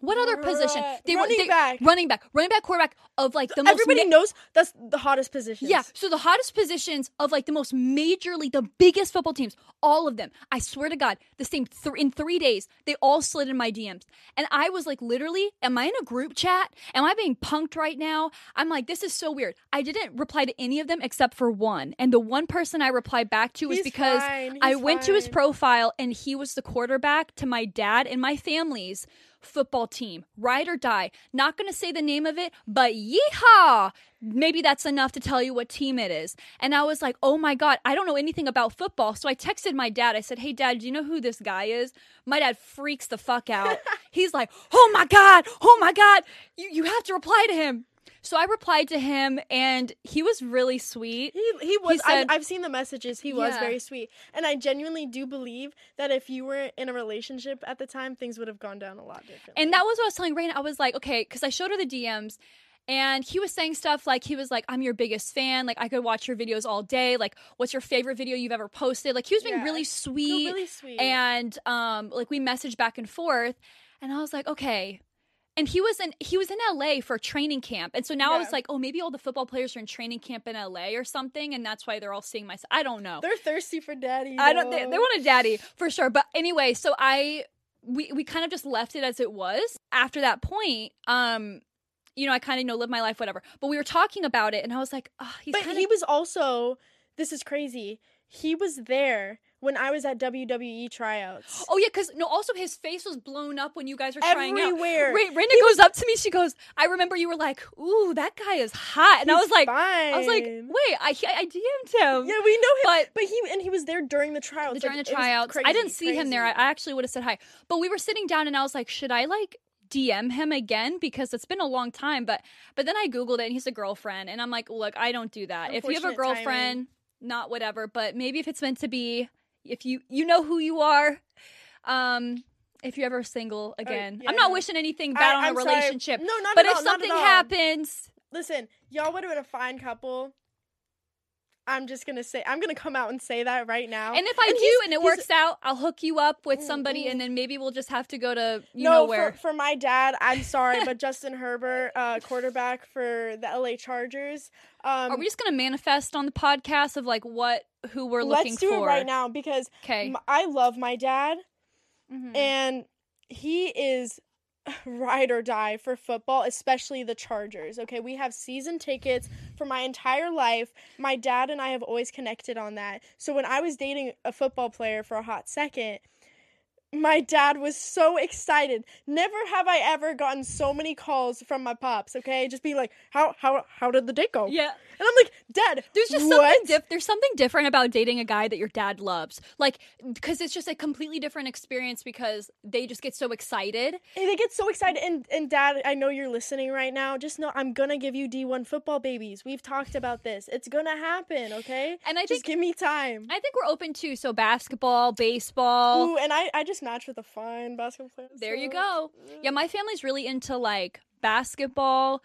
what other position? Bruh. Running back. running back, running back, quarterback of like the most Everybody ma- knows that's the hottest position. yeah, so the hottest positions of like the most majorly, the biggest football teams, all of them. I swear to God, the same th- in three days, they all slid in my DMs, and I was like, literally, am I in a group chat? Am I being punked right now? I'm like, this is so weird. I didn't reply to any of them except for one, and the one person I replied back to was He's because I he's went to his profile and he was the quarterback to my dad and my family's football team, ride or die. Not going to say the name of it, but yeehaw! Maybe that's enough to tell you what team it is. And I was like, oh my God, I don't know anything about football. So I texted my dad. I said, hey, dad, do you know who this guy is? My dad freaks the fuck out. [LAUGHS] He's like, oh my God, oh my God, you, you have to reply to him. So I replied to him, and he was really sweet. He he was. said- I, I've seen the messages. He was Yeah. very sweet, and I genuinely do believe that if you were in a relationship at the time, things would have gone down a lot differently. And that was what I was telling Rayna. I was like, okay, because I showed her the DMs. And he was saying stuff like he was like, "I'm your biggest fan. Like I could watch your videos all day. Like, what's your favorite video you've ever posted?" Like he was being Yeah. really sweet, really sweet. and um, like we messaged back and forth. And I was like, okay. And he was in he was in LA for training camp, and so now I was like, oh, maybe all the football players are in training camp in LA or something, and that's why they're all seeing my. I don't know. they're thirsty for daddy. I don't. They, they want a daddy for sure. But anyway, so I we we kind of just left it as it was. After that point, um, you know, I kind of you know live my life, whatever. But we were talking about it, and I was like, oh, he's But kind he was also. This is crazy. He was there when I was at WWE tryouts. Oh yeah, because no. Also, his face was blown up when you guys were trying out. Everywhere. Ra- Rayna goes up to me. She goes, "I remember you were like, ooh, that guy is hot," and I was like, fine. I was like, wait, I I DM'd him. yeah, we know him, but- but he and he was there during the tryouts. during like, the was tryouts. I didn't see him there. I. I actually would have said hi. But we were sitting down and I was like, should I like DM him again because it's been a long time. But but then I googled it and he's a girlfriend and I'm like, look, I don't do that. If you have a girlfriend, timing. Not whatever. But maybe if it's meant to be, if you you know who you are, um. If you're ever single again, yeah, I'm not no. wishing anything bad I- on a I'm sorry. relationship. No, not but at if all, not at something happens, Listen, y'all would have been a fine couple. I'm just gonna say I'm gonna come out and say that right now. and if I And do and it works out, I'll hook you up with somebody, and then maybe we'll just have to go to you no, know where. For, for my dad, I'm sorry, but [LAUGHS] Justin Herbert, uh, quarterback for the LA Chargers. Um, Are we just gonna manifest on the podcast of like what who we're looking let's do for? it right now because Okay. m- I love my dad, Mhm. and he is [LAUGHS] ride or die for football, especially the Chargers. Okay, we have season tickets for my entire life. My dad and I have always connected on that. So when I was dating a football player for a hot second, my dad was so excited. Never have I ever gotten so many calls from my pops. Okay, just being like, "How how how did the date go?" yeah. and I'm like, "Dad, There's just what? something diff- there's something different about dating a guy that your dad loves. Like because it's just a completely different experience because they just get so excited. And they get so excited. And and Dad, I know you're listening right now. Just know I'm gonna give you D1 football babies. We've talked about this. It's gonna happen. Okay. And I just think give me time. I think we're open too. So basketball, baseball. Ooh, and I I just matched with a fine basketball player. There you go. Yeah, my family's really into like basketball,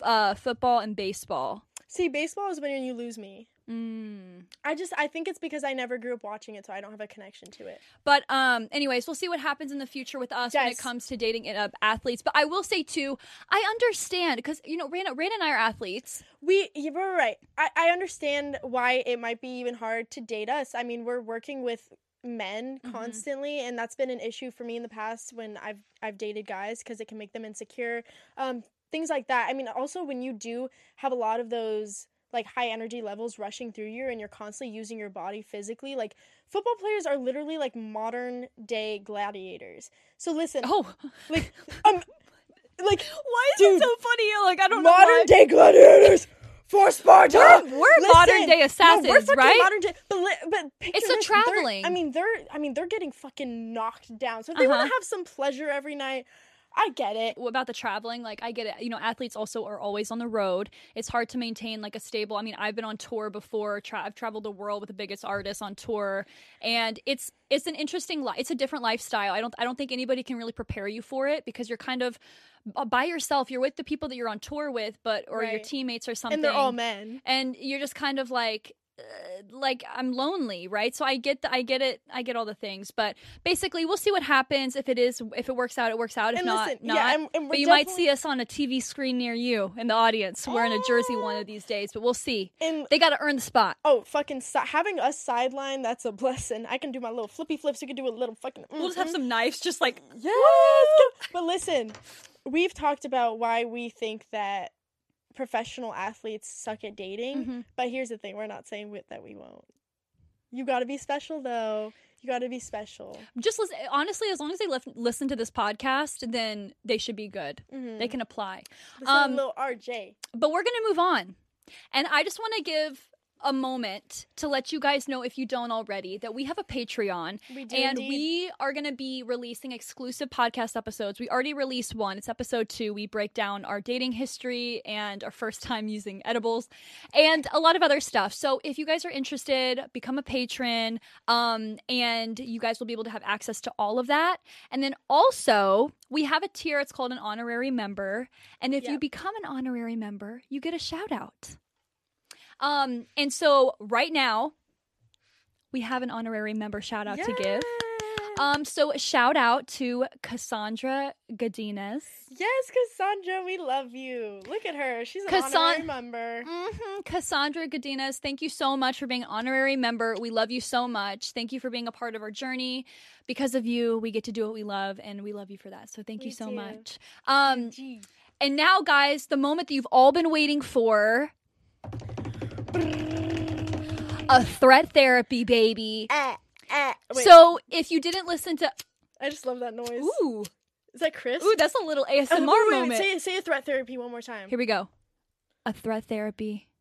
f- uh, football, and baseball. See, baseball is when you lose me. Mm. I just I think it's because I never grew up watching it, so I don't have a connection to it. But um, anyways, we'll see what happens in the future with us when it comes to dating uh, athletes. But I will say too, I understand because you know, Rayna, Rayna and I are athletes. We, you're right. I, I understand why it might be even hard to date us. I mean, we're working with men Mhm. constantly, and that's been an issue for me in the past when I've I've dated guys because it can make them insecure, um, things like that. I mean, also when you do have a lot of those like high energy levels rushing through you, and you're constantly using your body physically, like football players are literally like modern day gladiators. So listen, Oh, like [LAUGHS] um, like why is Dude, it so funny? Like I don't modern know. why. day gladiators for Sparta. We're, we're modern day No, assassins, we're fucking right? modern day, but but It's they're- traveling. I mean, they're I mean they're getting fucking knocked down. So if they Uh-huh. want to have some pleasure every night, I get it. What about the traveling like i get it. You know athletes also are always on the road. It's hard to maintain like a stable i mean i've been on tour before tra- i've traveled the world with the biggest artists on tour and it's it's an interesting li- it's a different lifestyle. I don't i don't think anybody can really prepare you for it because you're kind of uh, by yourself. You're with the people that you're on tour with but or your teammates or something And they're all men. and you're just kind of like Uh, like I'm lonely, right? So I get the, I get it, I get all the things, but basically we'll see what happens. If it is, if it works out, it works out. If And not, listen, not. yeah, and, and we're but you might see us on a TV screen near you in the audience wearing a jersey one of oh. these days. But we'll see. And They got to earn the spot. oh, fucking si- having us sideline, that's a blessing. I can do my little flippy flips. You can do a little fucking. We'll just have mm-hmm. some knives, just like Yes. But listen, we've talked about why we think that professional athletes suck at dating. Mhm. But here's the thing: we're not saying that we won't. You got to be special though. You got to be special. Just listen, honestly, as long as they lif- listen to this podcast, then they should be good. Mm-hmm. They can apply. Listen, Um, little RJ. But we're going to move on. And I just want to give a moment to let you guys know if you don't already that we have a Patreon We do and indeed. we are going to be releasing exclusive podcast episodes. We already released one. It's episode 2. We break down our dating history and our first time using edibles and a lot of other stuff. So if you guys are interested, become a patron um and you guys will be able to have access to all of that. And then also, we have a tier it's called an honorary member, and if you become an honorary member, you get a shout out. Um, and so right now, we have an honorary member shout out to give. Um, so shout out to Cassandra Godinez. yes, Cassandra, we love you. Look at her. She's an Cassan- honorary member. hmm Cassandra Godinez, thank you so much for being an honorary member. We love you so much. Thank you for being a part of our journey. Because of you, we get to do what we love, and we love you for that. So thank We you so do. much. Um, and now, guys, the moment that you've all been waiting for. A threat therapy, baby. Ah. Wait, So, if you didn't listen to, I just love that noise. ooh, Is that Chris? ooh, that's a little ASMR Oh, wait, wait, wait. moment. Say, say a threat therapy one more time. Here we go. A threat therapy. [LAUGHS]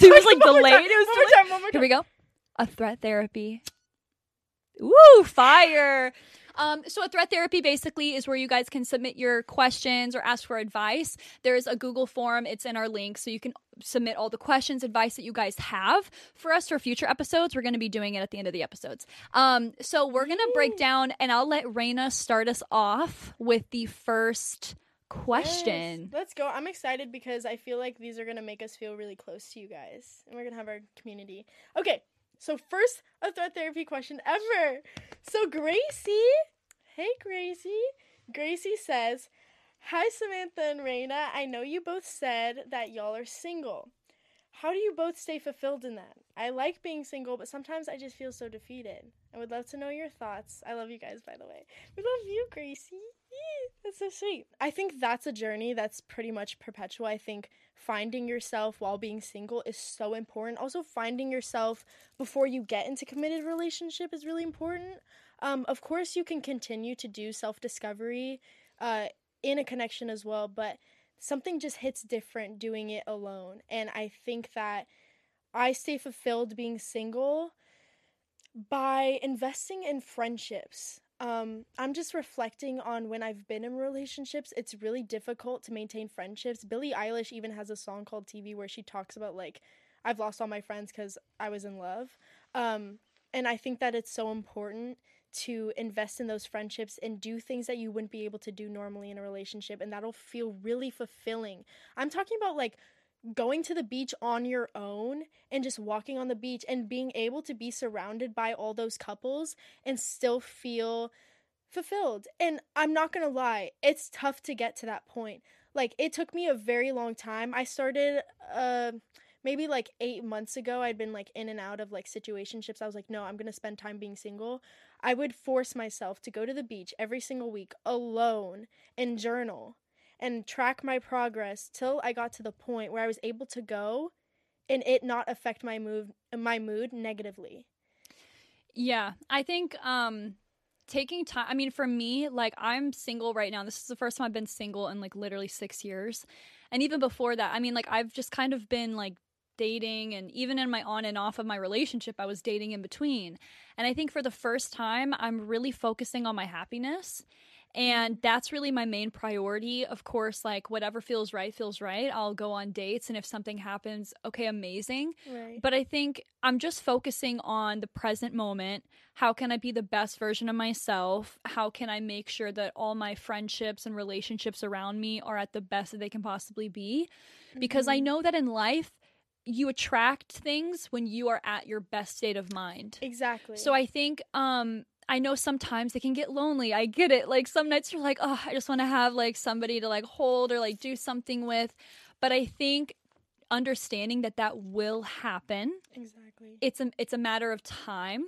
It was like delayed. time, It was one more time. One more Here we go. A threat therapy. Woo, fire. Um, so a threat therapy basically is where you guys can submit your questions or ask for advice. There's a Google form. It's in our link, so you can submit all the questions, advice that you guys have for us for future episodes. We're going to be doing it at the end of the episodes. Um, so we're going to break down, and I'll let Rayna start us off with the first question. Yes. Let's go. I'm excited because I feel like these are going to make us feel really close to you guys. And we're going to have our community. Okay. So, first, a threat therapy question ever. So, Gracie. Hey, Gracie. Gracie says, Hi, Samantha and Rayna. I know you both said that y'all are single. How do you both stay fulfilled in that? I like being single, but sometimes I just feel so defeated. I would love to know your thoughts. I love you guys, by the way. We love you, Gracie. That's so sweet. I think that's a journey that's pretty much perpetual. I think finding yourself while being single is so important. Also, finding yourself before you get into committed relationship is really important. Um, of course, you can continue to do self discovery uh, in a connection as well, but something just hits different doing it alone. And I think that I stay fulfilled being single by investing in friendships. Um, I'm just reflecting on when I've been in relationships. It's really difficult to maintain friendships. Billie Eilish even has a song called TV where she talks about like I've lost all my friends because I was in love. Um, and I think that it's so important to invest in those friendships and do things that you wouldn't be able to do normally in a relationship, and that'll feel really fulfilling. I'm talking about like going to the beach on your own and just walking on the beach and being able to be surrounded by all those couples and still feel fulfilled. And I'm not going to lie, it's tough to get to that point. Like it took me a very long time. I started uh maybe like 8 months ago. I'd been like in and out of like situationships. I was like, "No, I'm going to spend time being single." I would force myself to go to the beach every single week alone and journal and track my progress till I got to the point where I was able to go and it not affect my mood my mood negatively. Yeah, I think um taking time I mean for me, like I'm single right now. This is the first time I've been single in like literally 6 years. And even before that, I mean like I've just kind of been like dating and even in my on and off of my relationship, I was dating in between. And I think for the first time, I'm really focusing on my happiness. And that's really my main priority. Of course, like whatever feels right feels right. I'll go on dates and if something happens, okay, amazing. Right. But I think I'm just focusing on the present moment. How can I be the best version of myself? How can I make sure that all my friendships and relationships around me are at the best that they can possibly be? Because I Mhm. know that in life, you attract things when you are at your best state of mind. exactly. So I think um I know sometimes it can get lonely. I get it. Like some nights you're like, "Oh, I just want to have like somebody to like hold or like do something with." But I think understanding that that will happen exactly. it's a it's a matter of time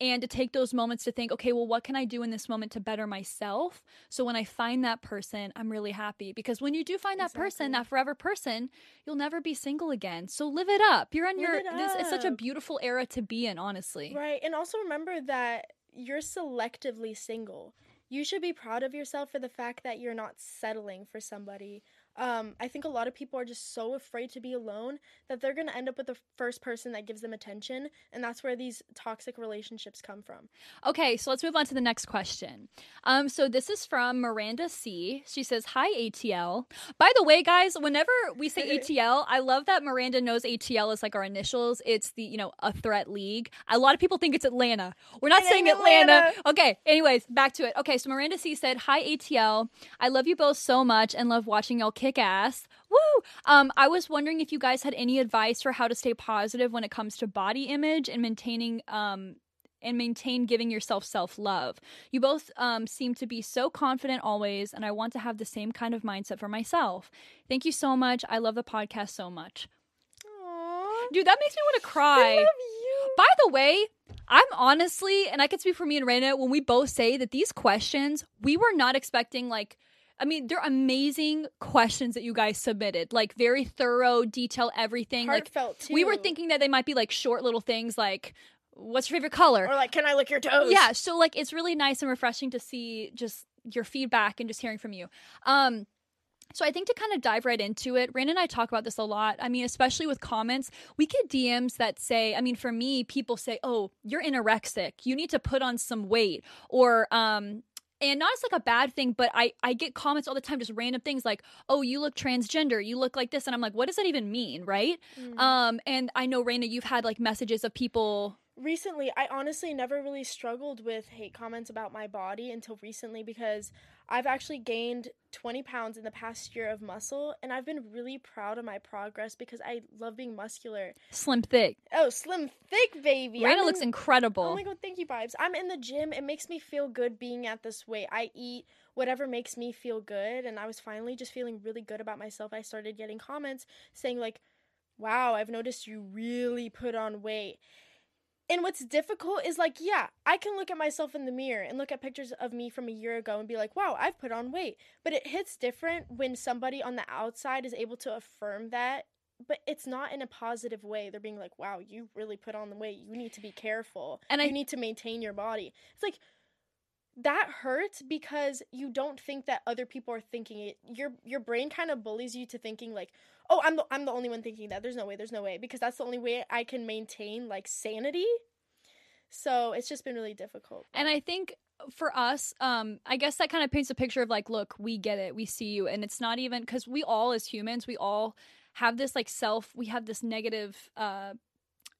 and to take those moments to think, okay, well, what can I do in this moment to better myself? So when I find that person, I'm really happy because when you do find that person, that forever person, you'll never be single again. So live it up. You're on Live your, it this is such a beautiful era to be in, honestly. Right. And also remember that you're selectively single. You should be proud of yourself for the fact that you're not settling for somebody. Um, I think a lot of people are just so afraid to be alone that they're going to end up with the first person that gives them attention. And that's where these toxic relationships come from. Okay, so let's move on to the next question. Um, so this is from Miranda C. She says, "Hi ATL." By the way, guys, whenever we say [LAUGHS] ATL, I love that Miranda knows ATL is like our initials. It's the you know a threat league. A lot of people think it's Atlanta. We're not It saying Atlanta. Atlanta. Okay. Anyways, back to it. Okay, so Miranda C said, "Hi ATL. I love you both so much and love watching y'all kick ass." Woo! Um, I was wondering if you guys had any advice for how to stay positive when it comes to body image and maintaining um and maintain giving yourself self love. You both um, seem to be so confident always, and I want to have the same kind of mindset for myself. Thank you so much. I love the podcast so much. Aww. Dude, that makes me want to cry. I love you. By the way, I'm honestly, and I can speak for me and Rayna when we both say that these questions, we were not expecting like I mean, they're amazing questions that you guys submitted. Like very thorough, detail everything. Like Heartfelt too. we were thinking that they might be like short little things like what's your favorite color? Or like, can I lick your toes? yeah so like it's really nice and refreshing to see just your feedback and just hearing from you um so I think to kind of dive right into it, Rand and I talk about this a lot. I mean, especially with comments, we get DMs that say, I mean, for me, people say, "Oh, you're anorexic. You need to put on some weight," or um, and not as like a bad thing, but I I get comments all the time, just random things like, "Oh, you look transgender. You look like this," and I'm like, "What does that even mean?" Right? Mm. Um, and I know Rayna, you've had like messages of people. Recently i honestly never really struggled with hate comments about my body until recently because i've actually gained 20 pounds in the past year of muscle and i've been really proud of my progress because i love being muscular. Slim thick. oh slim thick baby. Rayna I'm looks incredible. oh my god thank you vibes. I'm in the gym. It makes me feel good being at this weight. I eat whatever makes me feel good and i was finally just feeling really good about myself. I started getting comments saying like wow i've noticed you really put on weight and what's difficult is like, yeah, I can look at myself in the mirror and look at pictures of me from a year ago and be like, wow, I've put on weight. But it hits different when somebody on the outside is able to affirm that, but it's not in a positive way. They're being like, wow, you really put on the weight. You need to be careful. And you I- need to maintain your body. It's like, that hurts because you don't think that other people are thinking it. Your your brain kind of bullies you to thinking like, "Oh, I'm the I'm the only one thinking that. There's no way. There's no way." Because that's the only way I can maintain like sanity. So, it's just been really difficult. And I think for us, um, I guess that kind of paints a picture of like, look, we get it, we see you, and it's not even because we all as humans, we all have this like self, we have this negative uh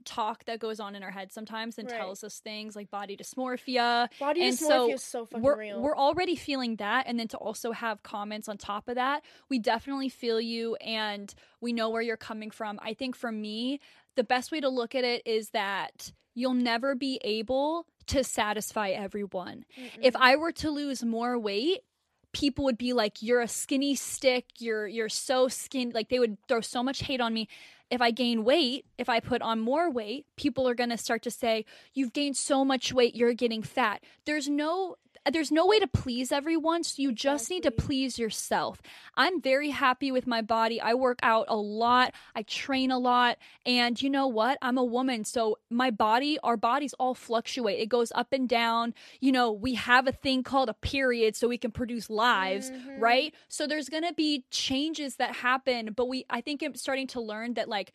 talk that goes on in our head sometimes and Right. tells us things like body dysmorphia. Body and dysmorphia so is so fucking We're real. we're already feeling that, and then to also have comments on top of that, we definitely feel you, and we know where you're coming from. I think for me, the best way to look at it is that you'll never be able to satisfy everyone. If I were to lose more weight, people would be like you're a skinny stick, you're you're so skinny, like they would throw so much hate on me. If I gain weight, if I put on more weight, people are going to start to say you've gained so much weight, you're getting fat. There's no there's no way to please everyone, so you just need to please yourself. I'm very happy with my body. I work out a lot, I train a lot, and you know what? I'm a woman, so my body, our bodies all fluctuate. It goes up and down. You know, we have a thing called a period so we can produce lives, Mhm. right? So there's going to be changes that happen, but we I think I'm starting to learn that like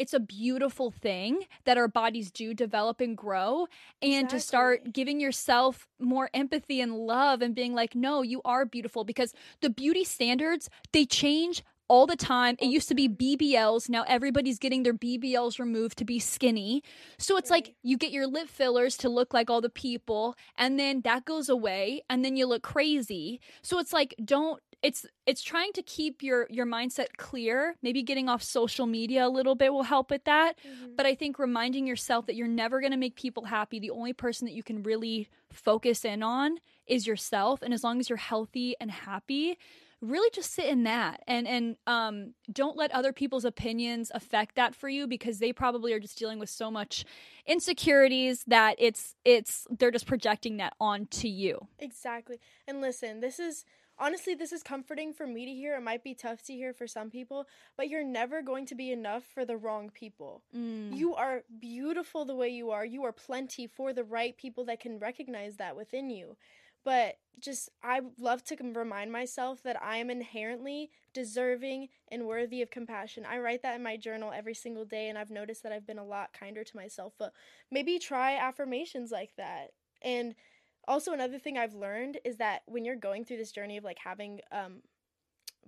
it's a beautiful thing that our bodies do develop and grow and to start giving yourself more empathy and love and being like no you are beautiful because the beauty standards they change all the time. It used to be BBLs. Now everybody's getting their BBLs removed to be skinny. So it's like you get your lip fillers to look like all the people and then that goes away and then you look crazy. So it's like don't it's it's trying to keep your your mindset clear. Maybe getting off social media a little bit will help with that. Mhm. But I think reminding yourself that you're never going to make people happy. The only person that you can really focus in on is yourself. And as long as you're healthy and happy, really just sit in that and and um don't let other people's opinions affect that for you because they probably are just dealing with so much insecurities that it's it's they're just projecting that onto you Exactly. And listen, this is honestly this is comforting for me to hear. It might be tough to hear for some people, but you're never going to be enough for the wrong people. Mm. You are beautiful the way you are. You are plenty for the right people that can recognize that within you. But just I love to remind myself that I am inherently deserving and worthy of compassion. I write that in my journal every single day and I've noticed that I've been a lot kinder to myself. But maybe try affirmations like that. And also another thing I've learned is that when you're going through this journey of like having um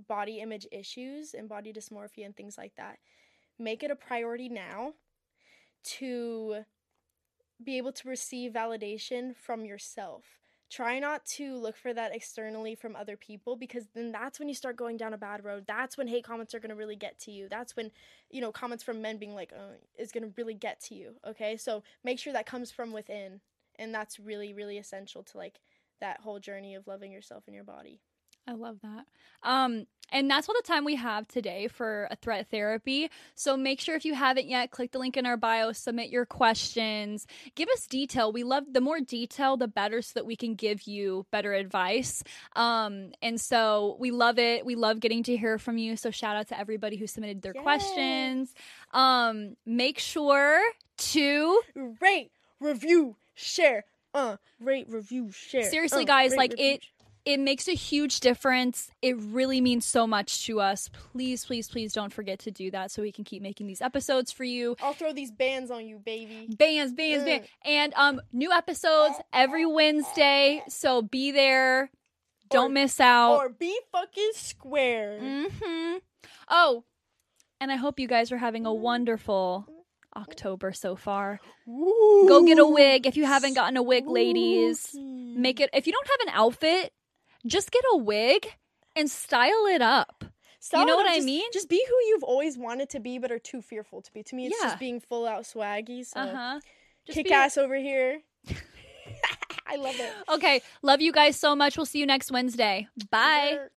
body image issues and body dysmorphia and things like that, make it a priority now to be able to receive validation from yourself. Try not to look for that externally from other people because then that's when you start going down a bad road. That's when hate comments are going to really get to you. That's when, you know, comments from men being like, oh, is going to really get to you. Okay. So make sure that comes from within. And that's really, really essential to like that whole journey of loving yourself and your body. I love that. Um, and that's all the time we have today for a threat therapy. So make sure if you haven't yet, click the link in our bio, submit your questions, give us detail. We love the more detail, the better, so that we can give you better advice. Um, and so we love it. We love getting to hear from you. So shout out to everybody who submitted their Yay. questions. Um, make sure to Rate, review, share. Uh, rate, review, share. Seriously, Uh, guys, rate, like review, it it makes a huge difference. It really means so much to us. Please, please, please don't forget to do that so we can keep making these episodes for you. I'll throw these bands on you, baby. Bands, bands, Mm. bands. And um new episodes every Wednesday, so be there. Don't Or- miss out. Or be fucking square. Mhm. Oh, and I hope you guys are having a wonderful October so far. Go get a wig if you haven't gotten a wig, ladies. Make it if you don't have an outfit, just get a wig and style it up. Style know what I mean? Just be who you've always wanted to be, but are too fearful to be. To me, it's Yeah. just being full out swaggy. So Uh-huh. Just kick be- ass over here. [LAUGHS] [LAUGHS] I love it. Okay, love you guys so much. We'll see you next Wednesday. Bye. Later.